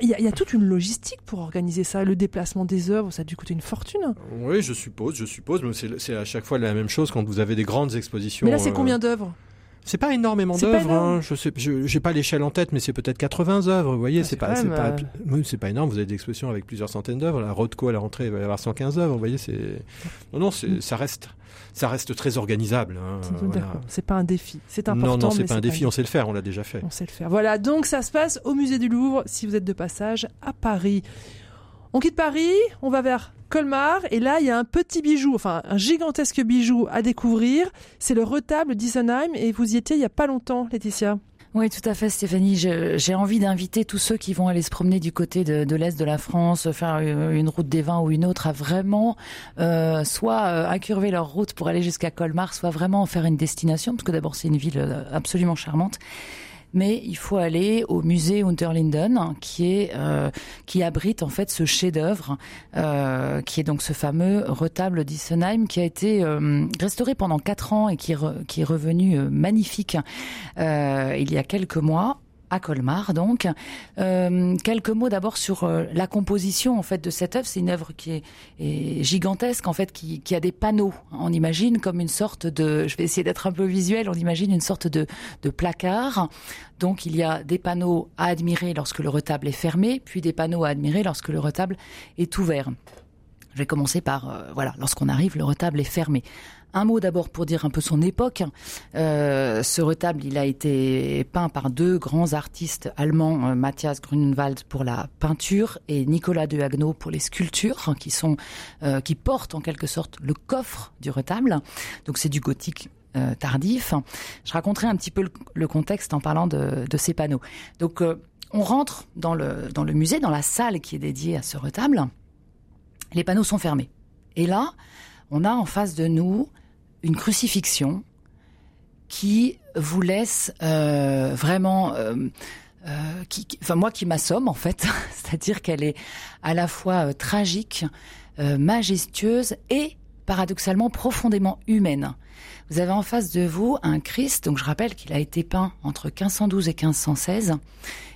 Il y, a toute une logistique pour organiser ça, le déplacement des œuvres, ça a dû coûter une fortune. Oui, je suppose, je suppose, mais c'est à chaque fois la même chose quand vous avez des grandes expositions. Mais là, c'est euh, combien d'œuvres? C'est pas énormément d'œuvres. Hein. Je sais, j'ai pas l'échelle en tête, mais c'est peut-être 80 œuvres. Vous voyez, ah, c'est pas, c'est pas, euh, c'est pas énorme. Vous avez des expositions avec plusieurs centaines d'œuvres. La Rothko à la rentrée, il va y avoir 115 œuvres. Vous voyez, c'est, non, non, ça reste, ça reste très organisable. Hein, C'est pas un défi, c'est important. Non, non, c'est pas un défi, on sait le faire, on l'a déjà fait. On sait le faire. Voilà, donc ça se passe au musée du Louvre si vous êtes de passage à Paris. On quitte Paris, on va vers Colmar, et là, il y a un petit bijou, enfin un gigantesque bijou à découvrir. C'est le retable d'Isenheim, et vous y étiez il y a pas longtemps, Laetitia. Oui, tout à fait, Stéphanie. J'ai envie d'inviter tous ceux qui vont aller se promener du côté de, l'est de la France, faire une route des vins ou une autre, à vraiment euh, soit euh, incurver leur route pour aller jusqu'à Colmar, soit vraiment en faire une destination, parce que d'abord c'est une ville euh, absolument charmante mais il faut aller au musée Unterlinden qui euh, abrite en fait ce chef-d'œuvre euh, qui est donc ce fameux retable d'Issenheim qui a été euh, restauré pendant quatre ans et qui est revenu magnifique il y a quelques mois à Colmar donc. Euh, quelques mots d'abord sur euh, la composition en fait de cette œuvre. C'est une œuvre qui est, gigantesque en fait, qui, a des panneaux. On imagine comme une sorte de, je vais essayer d'être un peu visuel, on imagine une sorte de, de placard. Donc il y a des panneaux à admirer lorsque le retable est fermé, puis des panneaux à admirer lorsque le retable est ouvert. Je vais commencer par, euh, voilà, lorsqu'on arrive, le retable est fermé. Un mot d'abord pour dire un peu son époque. Euh, ce retable, il a été peint par deux grands artistes allemands, euh, Matthias Grunewald pour la peinture et Nicolas de Haguenau pour les sculptures, qui sont euh, qui portent en quelque sorte le coffre du retable. Donc c'est du gothique tardif. Je raconterai un petit peu le, contexte en parlant de, de ces panneaux. Donc on rentre dans le dans le musée, dans la salle qui est dédiée à ce retable. Les panneaux sont fermés. Et là, on a en face de nous une crucifixion qui vous laisse euh, vraiment, euh, euh, qui, enfin moi qui m'assomme en fait, [LAUGHS] c'est-à-dire qu'elle est à la fois tragique, majestueuse et paradoxalement profondément humaine. Vous avez en face de vous un Christ, donc je rappelle qu'il a été peint entre 1512 et 1516.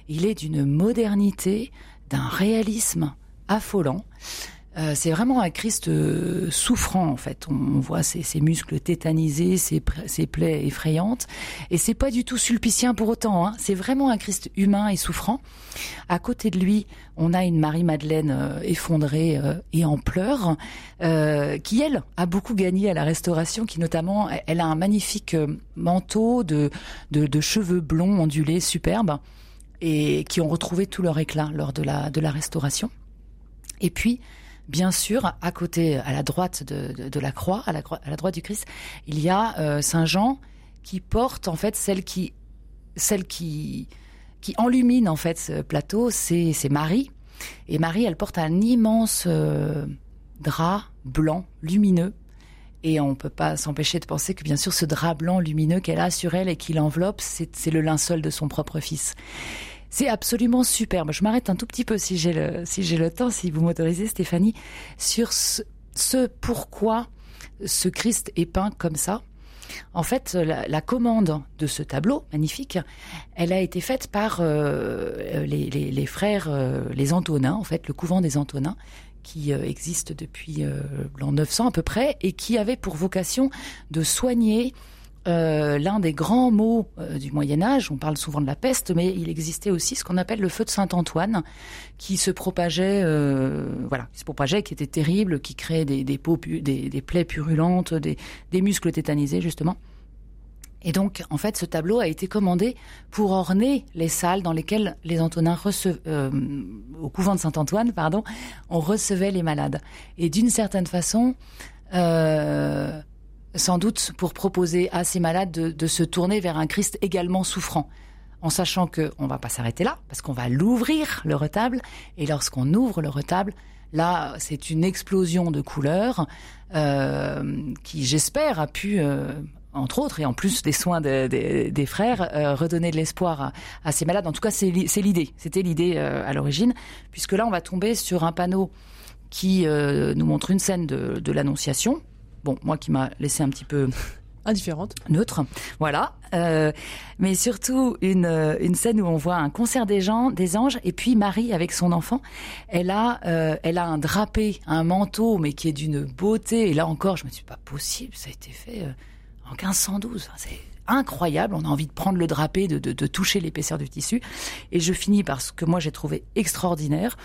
Il est d'une modernité, d'un réalisme affolant. Euh, c'est vraiment un Christ euh, souffrant en fait. On, voit ses, muscles tétanisés, ses, plaies effrayantes, et c'est pas du tout sulpicien pour autant. Hein. C'est vraiment un Christ humain et souffrant. À côté de lui, on a une Marie Madeleine euh, effondrée et en pleurs, qui elle a beaucoup gagné à la Restauration, qui notamment, elle a un magnifique manteau de, de, de cheveux blonds ondulés superbes et qui ont retrouvé tout leur éclat lors de la, de la Restauration. Et puis, bien sûr, à côté, à la droite de, la croix, à la, droite du Christ, il y a euh, Saint Jean qui porte en fait celle qui, celle qui, qui enlumine en fait ce plateau, c'est Marie. Et Marie, elle porte un immense euh, drap blanc lumineux. Et on ne peut pas s'empêcher de penser que bien sûr ce drap blanc lumineux qu'elle a sur elle et qui l'enveloppe, c'est le linceul de son propre fils. C'est absolument superbe. Je m'arrête un tout petit peu si j'ai le, temps, si vous m'autorisez, Stéphanie, sur ce, pourquoi ce Christ est peint comme ça. En fait, la, commande de ce tableau magnifique, elle a été faite par euh, les, frères, euh, les Antonins, en fait, le couvent des Antonins, qui euh, existe depuis l'an 900 à peu près, et qui avait pour vocation de soigner euh, l'un des grands mots euh, du Moyen Âge. On parle souvent de la peste, mais il existait aussi ce qu'on appelle le feu de Saint-Antoine, qui se propageait, euh, voilà, qui se propageait, qui était terrible, qui créait des, des, des, plaies purulentes, des, muscles tétanisés justement. Et donc, en fait, ce tableau a été commandé pour orner les salles dans lesquelles les Antonins recevaient, au couvent de Saint-Antoine, pardon, on recevait les malades. Et d'une certaine façon, sans doute pour proposer à ces malades de, se tourner vers un Christ également souffrant en sachant que on va pas s'arrêter là parce qu'on va l'ouvrir le retable et lorsqu'on ouvre le retable là c'est une explosion de couleurs euh, qui j'espère a pu euh, entre autres, et en plus des soins des frères, euh, redonner de l'espoir à, ces malades. En tout cas, c'est l'idée. C'était l'idée à l'origine, puisque là, on va tomber sur un panneau qui nous montre une scène de, de l'Annonciation, bon, moi qui m'a laissé un petit peu [LAUGHS] indifférente, neutre, voilà. Euh, mais surtout une, euh, une scène où on voit un concert des gens, des anges, et puis Marie avec son enfant, elle a, euh, elle a un drapé, un manteau, mais qui est d'une beauté. Et là encore, je me suis pas possible, ça a été fait en 1512. C'est incroyable. On a envie de prendre le drapé, de, de, de toucher l'épaisseur du tissu. Et je finis par ce que moi j'ai trouvé extraordinaire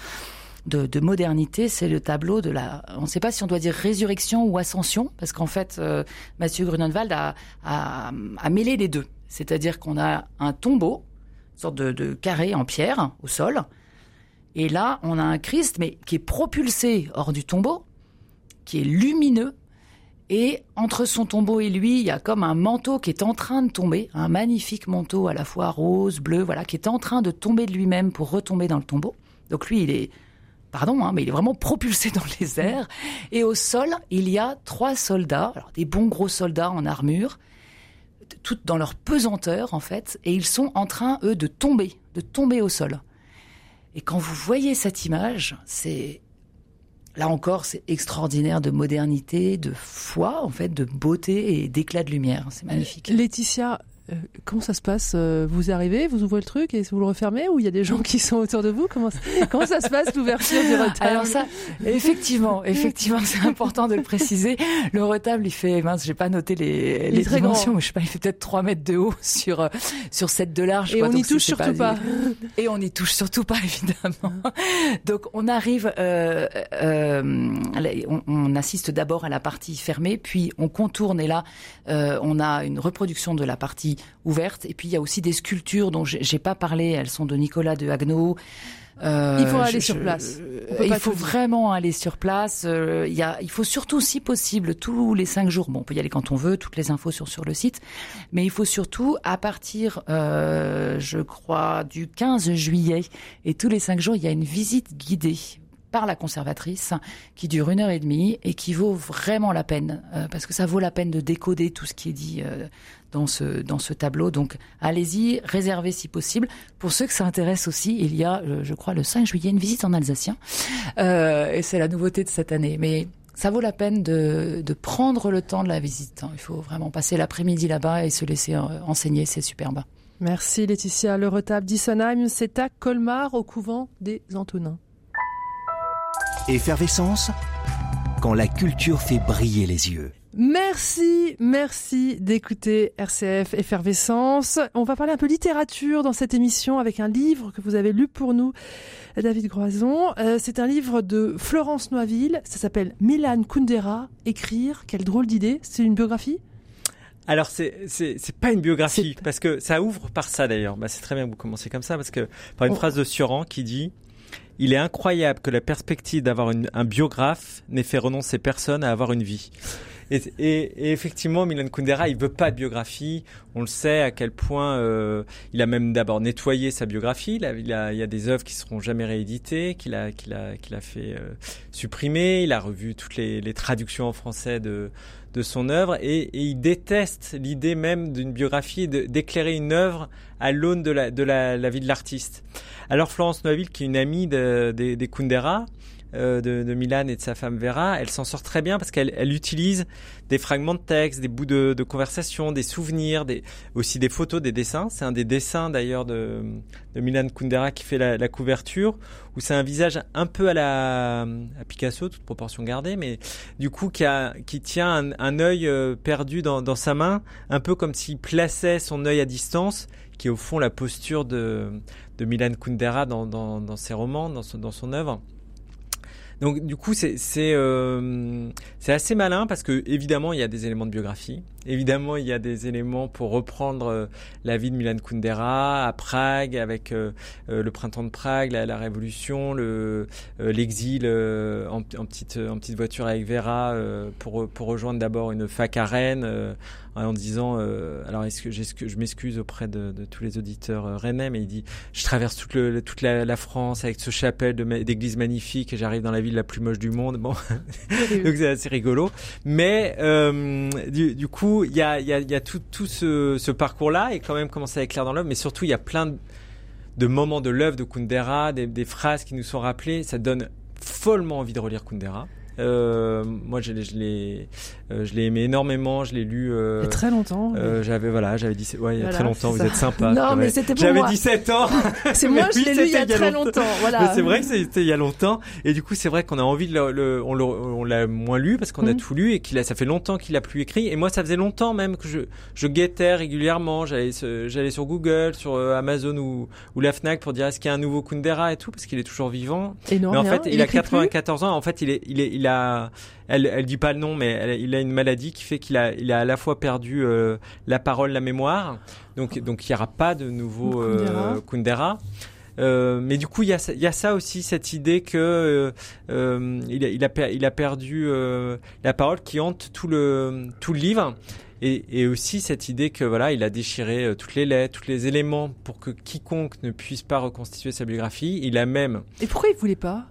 de, modernité, c'est le tableau de la. On ne sait pas si on doit dire résurrection ou ascension, parce qu'en fait, euh, Mathieu Grunenwald a, mêlé les deux. C'est-à-dire qu'on a un tombeau, une sorte de, carré en pierre au sol, et là, on a un Christ, mais qui est propulsé hors du tombeau, qui est lumineux, et entre son tombeau et lui, il y a comme un manteau qui est en train de tomber, un magnifique manteau à la fois rose, bleu, voilà, qui est en train de tomber de lui-même pour retomber dans le tombeau. Donc lui, il est pardon, hein, mais il est vraiment propulsé dans les airs. Et au sol, il y a trois soldats, alors des bons gros soldats en armure, toutes dans leur pesanteur en fait, et ils sont en train, eux, de tomber, de tomber au sol. Et quand vous voyez cette image, c'est là encore, c'est extraordinaire de modernité, de foi, en fait, de beauté et d'éclat de lumière. C'est magnifique. Laetitia, comment ça se passe euh, Vous arrivez, vous ouvrez le truc et vous le refermez ou il y a des gens qui sont autour de vous? Comment, [LAUGHS] comment ça se passe l'ouverture du retable? Alors ça, effectivement, effectivement, c'est important de le préciser. Le retable, il fait, mince, j'ai pas noté les, les dimensions, mais je sais pas, il fait peut-être 3 mètres de haut sur euh, sur 7 de large. Et on n'y touche surtout pas. Et on n'y touche surtout pas, [LAUGHS] évidemment. Donc on arrive, euh, euh, on, on, assiste d'abord à la partie fermée, puis on contourne et là, on a une reproduction de la partie ouverte. Et puis il y a aussi des sculptures dont j'ai pas parlé. Elles sont de Nicolas de Haguenau. Euh, il faut aller sur place. il faut vraiment aller sur place. Euh, il, y a, il faut surtout, si possible, tous les cinq jours. Bon, on peut y aller quand on veut. Toutes les infos sont sur le site. Mais il faut surtout, à partir, euh, je crois, du 15 juillet et tous les cinq jours, il y a une visite guidée par la conservatrice qui dure une heure et demie et qui vaut vraiment la peine euh, parce que ça vaut la peine de décoder tout ce qui est dit euh, dans ce dans ce tableau. Donc allez-y, réservez si possible. Pour ceux que ça intéresse aussi, il y a, euh, je crois, le 5 juillet une visite en alsacien et c'est la nouveauté de cette année. Mais ça vaut la peine de, de prendre le temps de la visite. Hein. Il faut vraiment passer l'après-midi là-bas et se laisser enseigner, c'est superbe. Merci Laetitia. Le retable d'Issenheim, c'est à Colmar, au couvent des Antonins. Effervescence quand la culture fait briller les yeux. Merci, merci d'écouter RCF Effervescence. On va parler un peu littérature dans cette émission avec un livre que vous avez lu pour nous, David Groison. Euh, c'est un livre de Florence Noiville. Ça s'appelle Milan Kundera. Écrire, quelle drôle d'idée. C'est une biographie? Alors c'est c'est pas une biographie parce que ça ouvre par ça d'ailleurs. Bah, c'est très bien que vous commencez comme ça parce que par une oh. phrase de Sioran qui dit il est incroyable que la perspective d'avoir un biographe n'ait fait renoncer personne à avoir une vie. Et, et, effectivement, Milan Kundera, il veut pas de biographie. On le sait à quel point euh, il a même d'abord nettoyé sa biographie. Il, a, il, a, il, y a des œuvres qui seront jamais rééditées, qu'il a, qu'il a, qu'il a fait euh, supprimer. Il a revu toutes les, les traductions en français de, de son œuvre et, et il déteste l'idée même d'une biographie d'éclairer une œuvre à l'aune de, la, de la, la vie de l'artiste. Alors Florence Noiville, qui est une amie de, des Kundera, de, de, Milan et de sa femme Vera, elle s'en sort très bien parce qu'elle elle utilise des fragments de texte, des bouts de, de conversation, des souvenirs, aussi des photos, des dessins. C'est un des dessins d'ailleurs de, Milan Kundera qui fait la, couverture, où c'est un visage un peu à la à Picasso, toute proportion gardée, mais du coup qui, tient un, œil euh, perdu dans, sa main, un peu comme s'il plaçait son œil à distance, qui est au fond la posture de, Milan Kundera dans ses romans, dans son, dans son œuvre. Donc du coup c'est c'est euh, assez malin parce que évidemment il y a des éléments de biographie, évidemment il y a des éléments pour reprendre euh, la vie de Milan Kundera à Prague avec euh, le printemps de Prague, la, la révolution, le l'exil en, en, petite en petite voiture avec Vera pour pour rejoindre d'abord une fac à Rennes en disant euh, alors est-ce que, que je m'excuse auprès de, de, tous les auditeurs euh, rennais mais il dit je traverse toute, le, toute la, la, France avec ce chapelle d'église magnifique et j'arrive dans la ville la plus moche du monde. Bon. [LAUGHS] Donc c'est assez rigolo. Mais euh, du, du, coup il y a, tout, ce, ce parcours là et quand même commencer à éclairer dans l'œuvre mais surtout il y a plein de, moments de l'œuvre de Kundera des phrases qui nous sont rappelées. Ça donne follement envie de relire Kundera euh, moi, je l'ai, euh, je l'ai aimé énormément. Je l'ai lu. Euh, il y a très longtemps. Euh, j'avais voilà, j'avais 17. Ouais, il y a très longtemps. Vous êtes sympa. Non, mais c'était pour J'avais 17 ans. [LAUGHS] c'est moi, [LAUGHS] je l'ai lu il y a très longtemps. Voilà. C'est vrai que c'était il y a longtemps. Et du coup, c'est vrai qu'on a envie de le, on l'a moins lu parce qu'on a mhm. tout lu et qu'il a, ça fait longtemps qu'il a plus écrit. Et moi, ça faisait longtemps même que je, je guettais régulièrement. J'allais, j'allais sur Google, sur Amazon ou, ou la Fnac pour dire est-ce qu'il y a un nouveau Kundera et tout parce qu'il est toujours vivant. Et non, mais en fait, il, a 94 ans. En fait, il est, il est, il a, elle, elle dit pas le nom, mais il a une maladie qui fait qu'il a, il a à la fois perdu euh, la parole, la mémoire. Donc, donc il y aura pas de nouveau euh, Kundera. Euh, mais du coup, il y, a, il y a ça aussi, cette idée que euh, il, a, il, a, il a perdu la parole qui hante tout le, tout le livre. Et, et, aussi cette idée que voilà, il a déchiré toutes les lettres, tous les éléments pour que quiconque ne puisse pas reconstituer sa biographie. Il a même. Et pourquoi il voulait pas?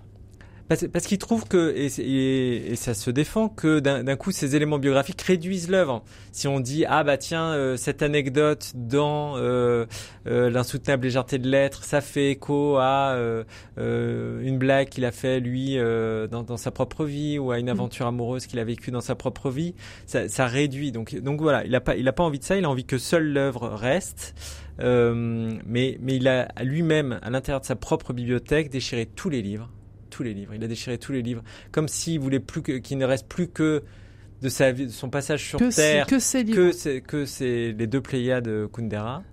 Parce, parce qu'il trouve que, et, et, ça se défend, que d'un coup ces éléments biographiques réduisent l'œuvre. Si on dit, ah bah tiens, euh, cette anecdote dans euh, euh, l'insoutenable légèreté de l'être, ça fait écho à euh, une blague qu'il a fait lui dans, dans, sa propre vie ou à une mm. aventure amoureuse qu'il a vécue dans sa propre vie, ça, ça, réduit. Donc, donc voilà, il a pas, il a pas envie de ça, il a envie que seule l'œuvre reste. mais, mais il a lui-même, à l'intérieur de sa propre bibliothèque, déchiré tous les livres tous les livres. Il a déchiré tous les livres, comme s'il voulait plus que, qu'il ne reste plus que de, sa, de son passage sur Terre, que, c'est que c'est les deux Pléiades de Kundera,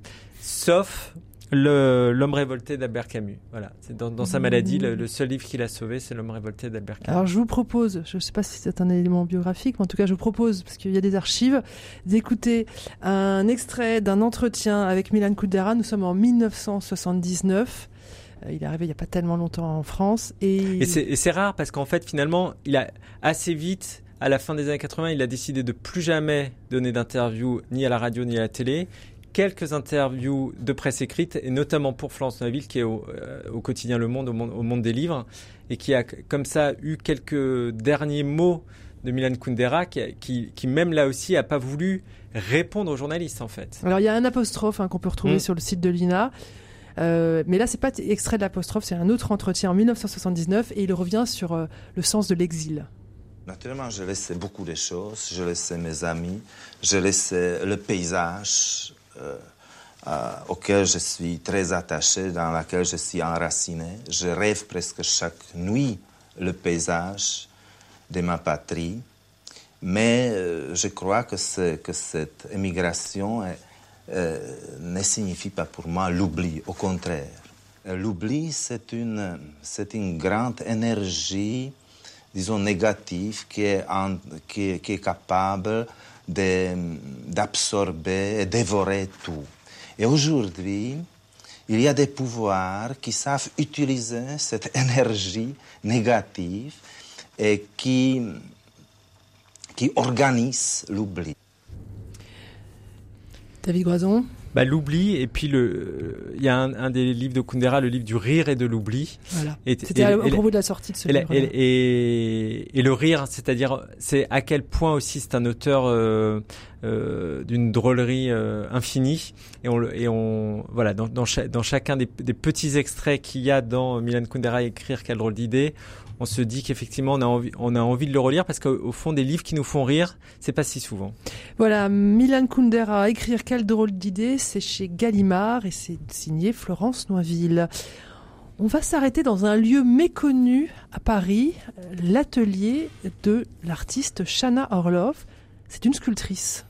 sauf le, L'homme révolté d'Albert Camus. Voilà, c'est dans, dans sa maladie, le, seul livre qu'il a sauvé, c'est L'homme révolté d'Albert Camus. Alors je vous propose, je ne sais pas si c'est un élément biographique, mais en tout cas je vous propose, parce qu'il y a des archives, d'écouter un extrait d'un entretien avec Milan Kundera. Nous sommes en 1979. Euh, il est arrivé il n'y a pas tellement longtemps en France. Et, et c'est rare parce qu'en fait, finalement, il a assez vite, à la fin des années 80, il a décidé de plus jamais donner d'interviews ni à la radio ni à la télé. Quelques interviews de presse écrite, et notamment pour Florence Naville, qui est au, euh, au, quotidien Le Monde, au Monde, au Monde des Livres, et qui a comme ça eu quelques derniers mots de Milan Kundera, qui, qui, qui, même là aussi a pas voulu répondre aux journalistes en fait. Alors il y a un apostrophe hein, qu'on peut retrouver mm. sur le site de l'INA. Euh, mais là, c'est pas extrait de l'apostrophe, c'est un autre entretien en 1979 et il revient sur euh, le sens de l'exil. Naturellement, je laissais beaucoup de choses. Je laissais mes amis, je laissais le paysage euh, auquel je suis très attaché, dans lequel je suis enraciné. Je rêve presque chaque nuit le paysage de ma patrie. Mais je crois que, que cette émigration euh, ne signifie pas pour moi l'oubli, au contraire. L'oubli, c'est une, c'est une grande énergie, disons négative, qui est, qui, qui capable d'absorber et dévorer tout. Et aujourd'hui, il y a des pouvoirs qui savent utiliser cette énergie négative et qui, qui organisent l'oubli. David Groison bah, l'oubli et puis le il y a un, des livres de Kundera le livre du rire et de l'oubli voilà. c'était à propos de la sortie de ce livre et, et, le rire c'est-à-dire c'est à quel point aussi c'est un auteur euh, euh, d'une drôlerie euh, infinie et on et on voilà dans dans, chacun des, des petits extraits qu'il y a dans Milan Kundera écrire quelle drôle d'idée on se dit qu'effectivement on a envie, on a envie de le relire parce qu'au fond des livres qui nous font rire, c'est pas si souvent. Voilà, Milan Kundera, écrire quelle drôle d'idée, c'est chez Gallimard et c'est signé Florence Noiville. On va s'arrêter dans un lieu méconnu à Paris, l'atelier de l'artiste Shana Orlov. C'est une sculptrice.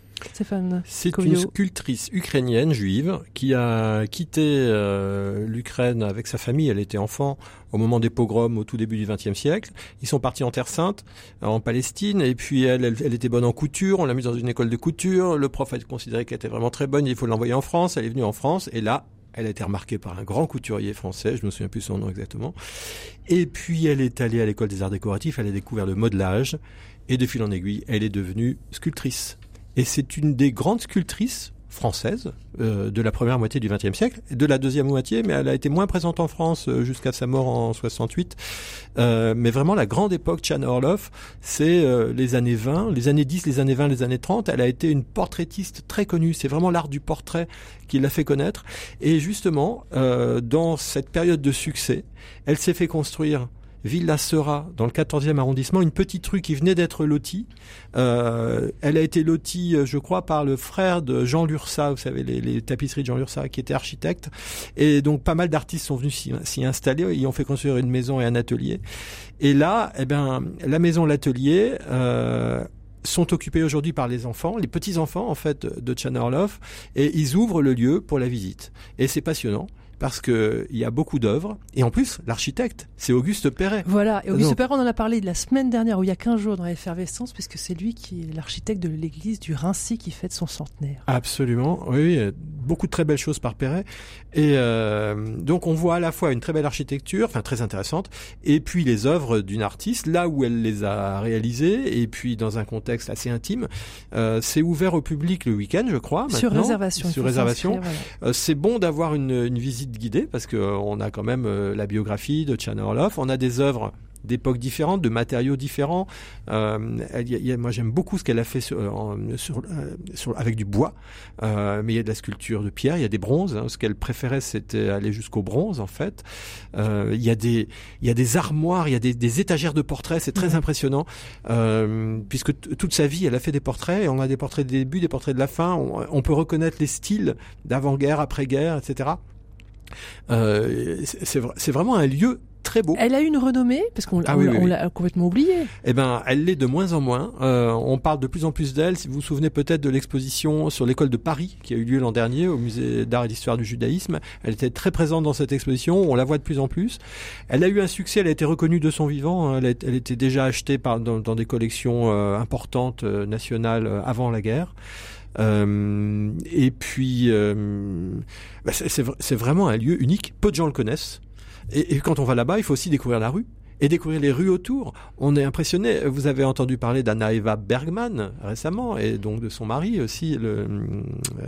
C'est une sculptrice ukrainienne juive qui a quitté euh, l'Ukraine avec sa famille. Elle était enfant au moment des pogroms au tout début du XXe siècle. Ils sont partis en Terre Sainte, en Palestine, et puis elle, elle, était bonne en couture. On l'a mise dans une école de couture. Le prof a considéré qu'elle était vraiment très bonne. Il faut l'envoyer en France. Elle est venue en France, et là, elle a été remarquée par un grand couturier français, je me souviens plus son nom exactement. Et puis elle est allée à l'école des arts décoratifs, elle a découvert le modelage, et de fil en aiguille, elle est devenue sculptrice. Et c'est une des grandes sculptrices françaises euh, de la première moitié du XXe siècle, de la deuxième moitié, mais elle a été moins présente en France euh, jusqu'à sa mort en 68. Euh, mais vraiment la grande époque Chan Orloff, c'est euh, les années 20, les années 10, les années 20, les années 30. Elle a été une portraitiste très connue. C'est vraiment l'art du portrait qui l'a fait connaître. Et justement, dans cette période de succès, elle s'est fait construire Villa Sera, dans le 14e arrondissement, une petite rue qui venait d'être lotie. Euh, elle a été lotie, euh, je crois, par le frère de Jean Lursa, vous savez, les, tapisseries de Jean Lursa, qui était architecte. Et donc, pas mal d'artistes sont venus s'y installer. Ils ont fait construire une maison et un atelier. Et là, eh ben, la maison, l'atelier, euh, sont occupés aujourd'hui par les enfants, les petits enfants en fait de Chanorlov, et ils ouvrent le lieu pour la visite. Et c'est passionnant parce qu'il y a beaucoup d'œuvres. Et en plus, l'architecte, c'est Auguste Perret. Voilà, et Auguste Perret, on en a parlé de la semaine dernière, où il y a 15 jours dans l'effervescence, puisque c'est lui qui est l'architecte de l'église du Rincy qui fête son centenaire. Absolument, oui, beaucoup de très belles choses par Perret. Et euh, donc on voit à la fois une très belle architecture, enfin très intéressante, et puis les œuvres d'une artiste, là où elle les a réalisées, et puis dans un contexte assez intime. Euh, c'est ouvert au public le week-end, je crois. Sur réservation. Sur réservation. Euh, c'est bon d'avoir une, une visite guidée parce que euh, a quand même euh, la biographie de Chan Orloff, on a des œuvres d'époques différentes, de matériaux différents. Euh, moi, j'aime beaucoup ce qu'elle a fait sur, sur, sur, avec du bois, euh, mais il y a de la sculpture de pierre, il y a des bronzes. Hein. Ce qu'elle préférait, c'était aller jusqu'au bronze, en fait. Euh, il y a des il y a des armoires, il y a des, des étagères de portraits. C'est très impressionnant, puisque toute sa vie, elle a fait des portraits. Et on a des portraits des débuts, des portraits de la fin. On, on peut reconnaître les styles d'avant-guerre, après-guerre, etc. Euh, c'est vraiment un lieu très beau. Elle a une renommée parce qu'on ah l'a complètement oublié. Eh ben, elle l'est de moins en moins. Euh, on parle de plus en plus d'elle. Si vous vous souvenez peut-être de l'exposition sur l'école de Paris qui a eu lieu l'an dernier au musée d'art et d'histoire du judaïsme, elle était très présente dans cette exposition. On la voit de plus en plus. Elle a eu un succès. Elle a été reconnue de son vivant. Elle, elle était déjà achetée par, dans, dans des collections euh, importantes nationales avant la guerre. Euh, et puis, euh, bah, c'est vraiment un lieu unique. Peu de gens le connaissent. Et, et quand on va là-bas, il faut aussi découvrir la rue et découvrir les rues autour. On est impressionné. Vous avez entendu parler d'Anna Eva Bergman récemment et donc de son mari aussi, le euh,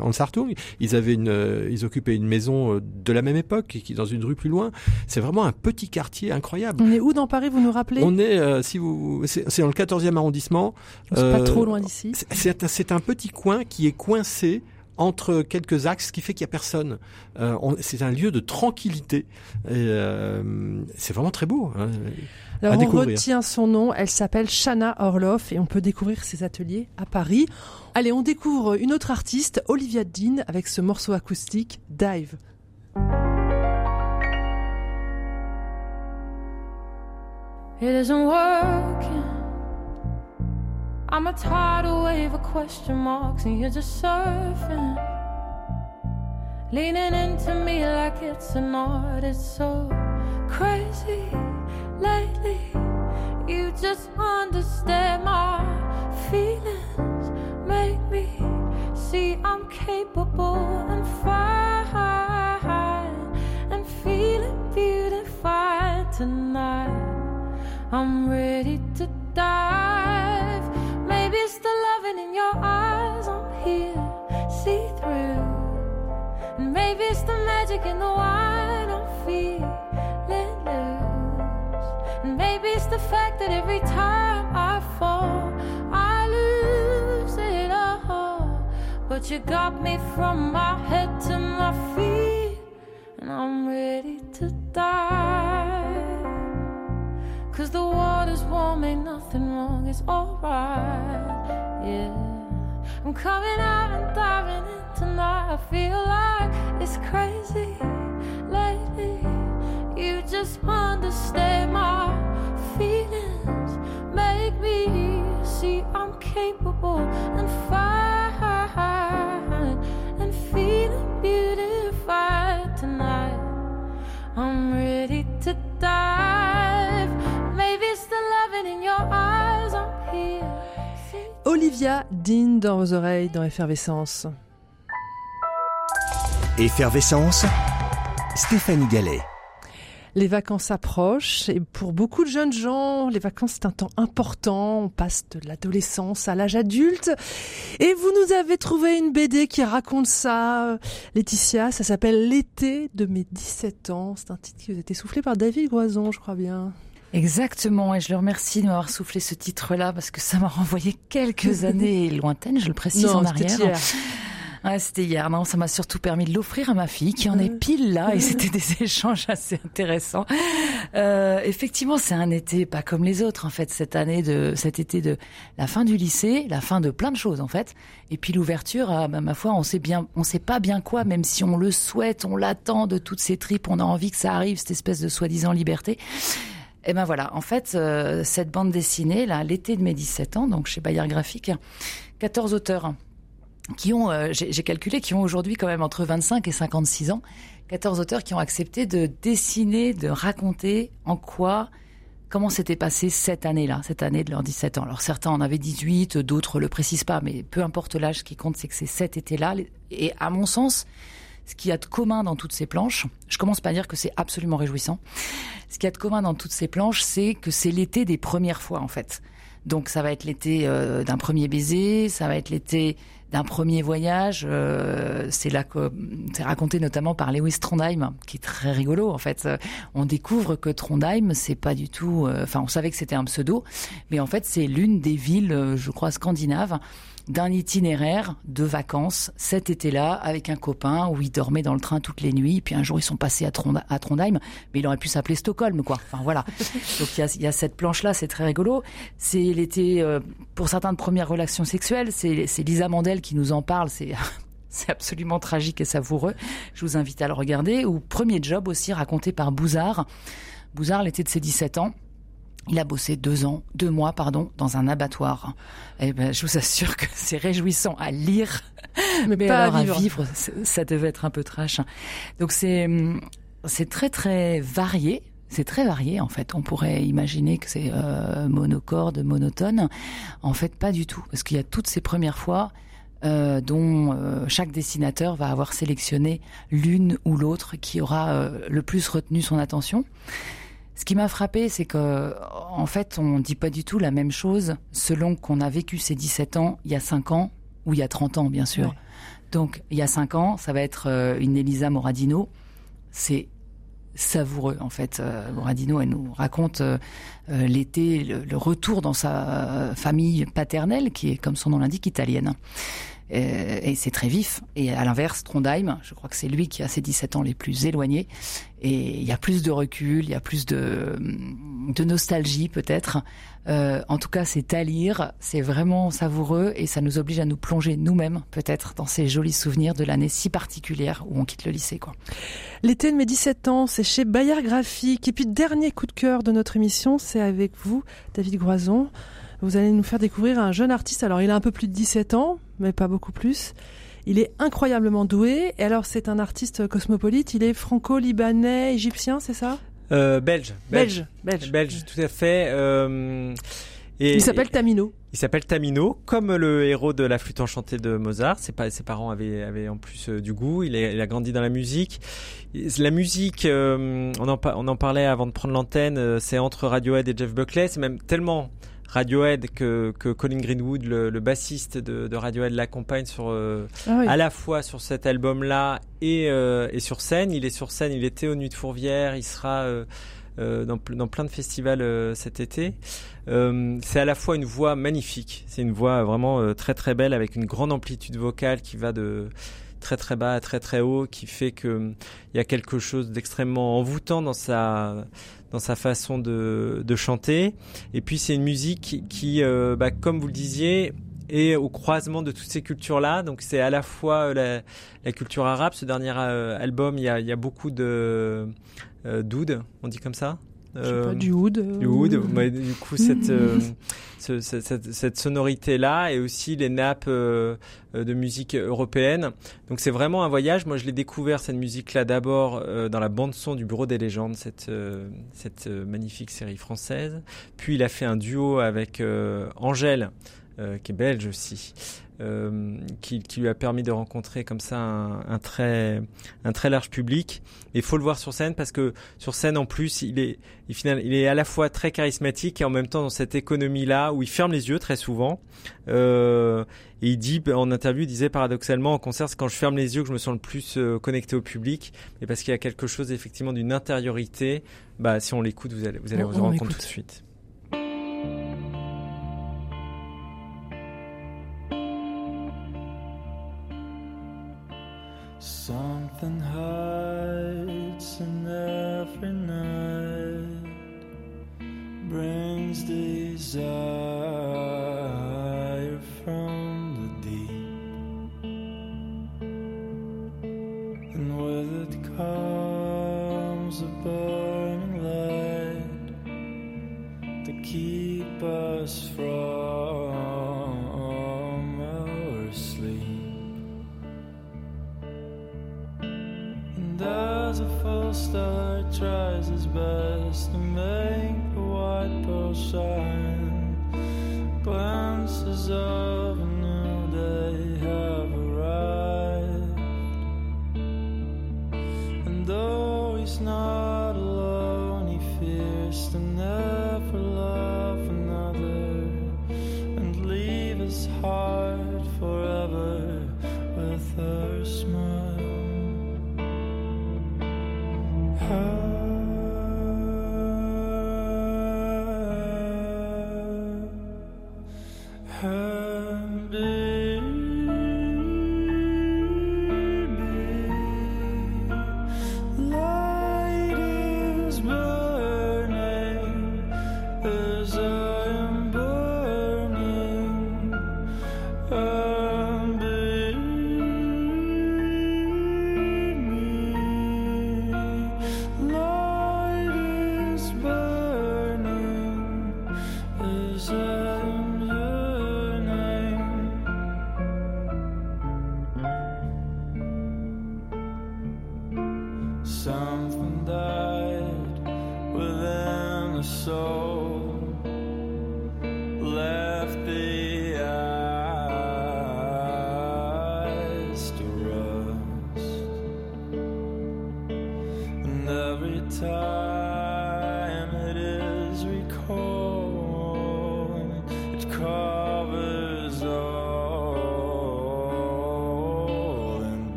Hans Hartung. Ils avaient une, euh, ils occupaient une maison euh, de la même époque qui dans une rue plus loin. C'est vraiment un petit quartier incroyable. On est où dans Paris Vous nous rappelez? On est, si vous, c'est dans le 14e arrondissement. C'est pas trop loin d'ici. C'est un petit coin qui est coincé entre quelques axes, ce qui fait qu'il y a personne. Euh, c'est un lieu de tranquillité. Euh, c'est vraiment très beau. Hein, Alors on retient son nom, elle s'appelle Shana Orloff et on peut découvrir ses ateliers à Paris. Allez, on découvre une autre artiste, Olivia Dean, avec ce morceau acoustique, Dive. It isn't working. I'm a tidal wave of question marks, and you're just surfing. Leaning into me like it's an art. It's so crazy lately. You just understand my feelings, make me see I'm capable and fine and feeling beautified tonight. I'm ready to dive. Maybe it's the loving in your eyes. I'm here, see through. And maybe it's the magic in the wine. I'm feeling loose. And maybe it's the fact that every time I fall, I lose it all. But you got me from my head to my feet. And I'm ready to die. Cause the water's warm, ain't nothing wrong, it's alright. Yeah. I'm coming out and diving in tonight. I feel like it's crazy lately. You just understand my feelings, make me see I'm capable and Olivia Dean dans vos oreilles dans Effervescence. Effervescence, Stéphanie Gallet. Les vacances approchent et pour beaucoup de jeunes gens, les vacances c'est un temps important. On passe de l'adolescence à l'âge adulte. Et vous nous avez trouvé une BD qui raconte ça, Laetitia. Ça s'appelle L'été de mes 17 ans. C'est un titre qui vous a été soufflé par David Groison, je crois bien. Exactement, et je le remercie de m'avoir soufflé ce titre-là parce que ça m'a renvoyé quelques [LAUGHS] années lointaines, je le précise Non, en c'était arrière. hier. Ouais, c'était hier. Non, ça m'a surtout permis de l'offrir à ma fille qui en est pile là et c'était des [LAUGHS] échanges assez intéressants. Euh, effectivement, c'est un été pas comme les autres en fait. Cette année de cet été de la fin du lycée, la fin de plein de choses en fait, et puis l'ouverture. À, bah, ma foi, on sait bien, on sait pas bien quoi, même si on le souhaite, on l'attend de toutes ces tripes, on a envie que ça arrive, cette espèce de soi-disant liberté. Et ben voilà, en fait, euh, cette bande dessinée, là, l'été de mes 17 ans, donc chez Bayard Graphique, 14 auteurs qui ont, euh, j'ai calculé, qui ont aujourd'hui quand même entre 25 et 56 ans, 14 auteurs qui ont accepté de dessiner, de raconter en quoi, comment s'était passé cette année-là, cette année de leurs 17 ans. Alors certains en avaient 18, d'autres le précisent pas, mais peu importe l'âge, ce qui compte, c'est que c'est cet été-là. Et à mon sens, ce qu'il y a de commun dans toutes ces planches, je commence par dire que c'est absolument réjouissant. Ce qu'il y a de commun dans toutes ces planches, c'est que c'est l'été des premières fois, en fait. Donc ça va être l'été euh, d'un premier baiser, ça va être l'été d'un premier voyage. euh, c'est là que c'est raconté notamment par Lewis Trondheim, qui est très rigolo en fait. Euh, On découvre que Trondheim, c'est pas du tout. euh, Enfin, on savait que c'était un pseudo, mais en fait, c'est l'une des villes, euh, je crois, scandinaves d'un itinéraire de vacances cet été-là avec un copain où il dormait dans le train toutes les nuits. Puis un jour, ils sont passés à, Trond- à Trondheim, mais il aurait pu s'appeler Stockholm, quoi. Enfin voilà. [LAUGHS] Donc il y a, il y a cette planche-là, c'est très rigolo. C'est l'été euh, pour certains de premières relations sexuelles. C'est c'est Lisa Mandel qui nous en parle. C'est [LAUGHS] c'est absolument tragique et savoureux. Je vous invite à le regarder. Ou premier job aussi raconté par Bouzard. Bouzard, l'été de ses 17 ans. Il a bossé deux ans, deux mois, pardon, dans un abattoir. Eh ben, je vous assure que [LAUGHS] c'est réjouissant à lire, Mais, mais pas alors à vivre. ça devait être un peu trash. Donc c'est hum, c'est très très varié. C'est très varié en fait. On pourrait imaginer que c'est euh, monocorde, monotone. En fait, pas du tout, parce qu'il y a toutes ces premières fois euh, dont euh, chaque dessinateur va avoir sélectionné l'une ou l'autre qui aura euh, le plus retenu son attention. Ce qui m'a frappé, c'est que en fait, on dit pas du tout la même chose selon qu'on a vécu ses 17 ans il y a 5 ans ou il y a 30 ans, bien sûr. Ouais. Donc, il y a 5 ans, ça va être euh, une Elisa Moradino. C'est savoureux, en fait. Euh, Moradino, elle nous raconte euh, l'été, le, le retour dans sa famille paternelle, qui est, comme son nom l'indique, italienne. Et, c'est très vif. Et à l'inverse, Trondheim, je crois que c'est lui qui a ses 17 ans les plus éloignés. Et il y a plus de recul, il y a plus de, de nostalgie peut-être. Euh, en tout cas, c'est à lire, c'est vraiment savoureux et ça nous oblige à nous plonger nous-mêmes peut-être dans ces jolis souvenirs de l'année si particulière où on quitte le lycée. Quoi. L'été de mes 17 ans, c'est chez Bayard Graphique. Et puis, dernier coup de cœur de notre émission, c'est avec vous, David Groison. Vous allez nous faire découvrir un jeune artiste. Alors, il a un peu plus de 17 ans, mais pas beaucoup plus. Il est incroyablement doué. Et alors, c'est un artiste cosmopolite. Il est franco-libanais, égyptien, c'est ça? Euh, belge, belge, belge, belge, tout à fait. Euh, et, il s'appelle Tamino. Il s'appelle Tamino, comme le héros de la flûte enchantée de Mozart. Ses, ses parents avaient, avaient en plus euh, du goût. Il, il, a grandi dans la musique. La musique, on, en, on en parlait avant de prendre l'antenne. c'est entre Radiohead et Jeff Buckley. C'est même tellement Radiohead que, que Colin Greenwood, le, bassiste de, de Radiohead, l'accompagne sur euh, ah à la fois sur cet album-là et, euh, et sur scène. Il est sur scène, il était aux Nuits de Fourvière, il sera euh, dans, dans, plein de festivals cet été. c'est à la fois une voix magnifique, c'est une voix vraiment très très belle avec une grande amplitude vocale qui va de très très bas à très très haut, qui fait que il y a quelque chose d'extrêmement envoûtant dans sa dans sa façon de, de chanter. Et puis c'est une musique qui, euh, bah, comme vous le disiez, est au croisement de toutes ces cultures-là. Donc c'est à la fois euh, la, culture arabe. Ce dernier euh, album, il y a, y a beaucoup de euh, d'oud, on dit comme ça. Euh, du oud. Du oud. du coup, [LAUGHS] cette, cette, cette, sonorité-là et aussi les nappes euh, de musique européenne. Donc c'est vraiment un voyage. Moi, je l'ai découvert cette musique-là d'abord euh, dans la bande son du Bureau des légendes, cette euh, cette magnifique série française. Puis il a fait un duo avec Angèle, qui est belge aussi. Euh, qui, qui, lui a permis de rencontrer comme ça un, un très un très large public. Il faut le voir sur scène parce que sur scène en plus il est il, final, il est à la fois très charismatique et en même temps dans cette économie là où il ferme les yeux très souvent. Euh, et il dit en interview il disait paradoxalement en concert c'est quand je ferme les yeux que je me sens le plus euh, connecté au public et parce qu'il y a quelque chose effectivement d'une intériorité. Bah si on l'écoute vous allez vous allez vous en rendre compte tout de suite. Something hides in every night, brings desire star tries his best to make the white pearl shine. Glances of a new day have arrived, and though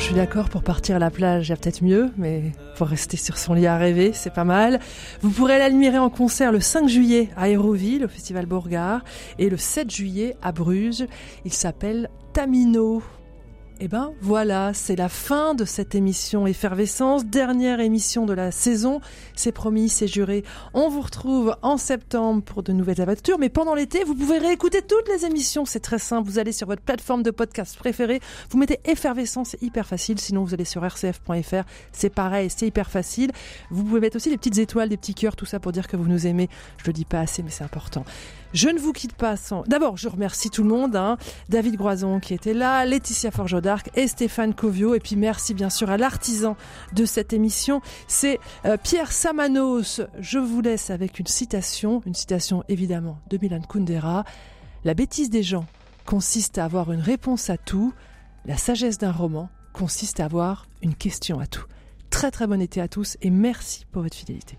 je suis d'accord, pour partir à la plage, il y a peut-être mieux, mais pour rester sur son lit à rêver, c'est pas mal. Vous pourrez l'admirer en concert le 5 juillet à Aéroville, au Festival Bourgard, et le 7 juillet à Bruges. Il s'appelle Tamino. Eh ben voilà, c'est la fin de cette émission Effervescence, dernière émission de la saison. C'est promis, c'est juré. On vous retrouve en septembre pour de nouvelles aventures, mais pendant l'été, vous pouvez réécouter toutes les émissions. C'est très simple. Vous allez sur votre plateforme de podcast préférée, vous mettez Effervescence, c'est hyper facile. Sinon, vous allez sur rcf.fr, c'est pareil, c'est hyper facile. Vous pouvez mettre aussi des petites étoiles, des petits cœurs, tout ça pour dire que vous nous aimez. Je le dis pas assez, mais c'est important. Je ne vous quitte pas sans. D'abord, je remercie tout le monde. Hein. David Groison qui était là, Laetitia Forgeau d'Arc et Stéphane Covio. Et puis merci bien sûr à l'artisan de cette émission. C'est euh, Pierre Samanos. Je vous laisse avec une citation, une citation évidemment de Milan Kundera. La bêtise des gens consiste à avoir une réponse à tout. La sagesse d'un roman consiste à avoir une question à tout. Très très bon été à tous et merci pour votre fidélité.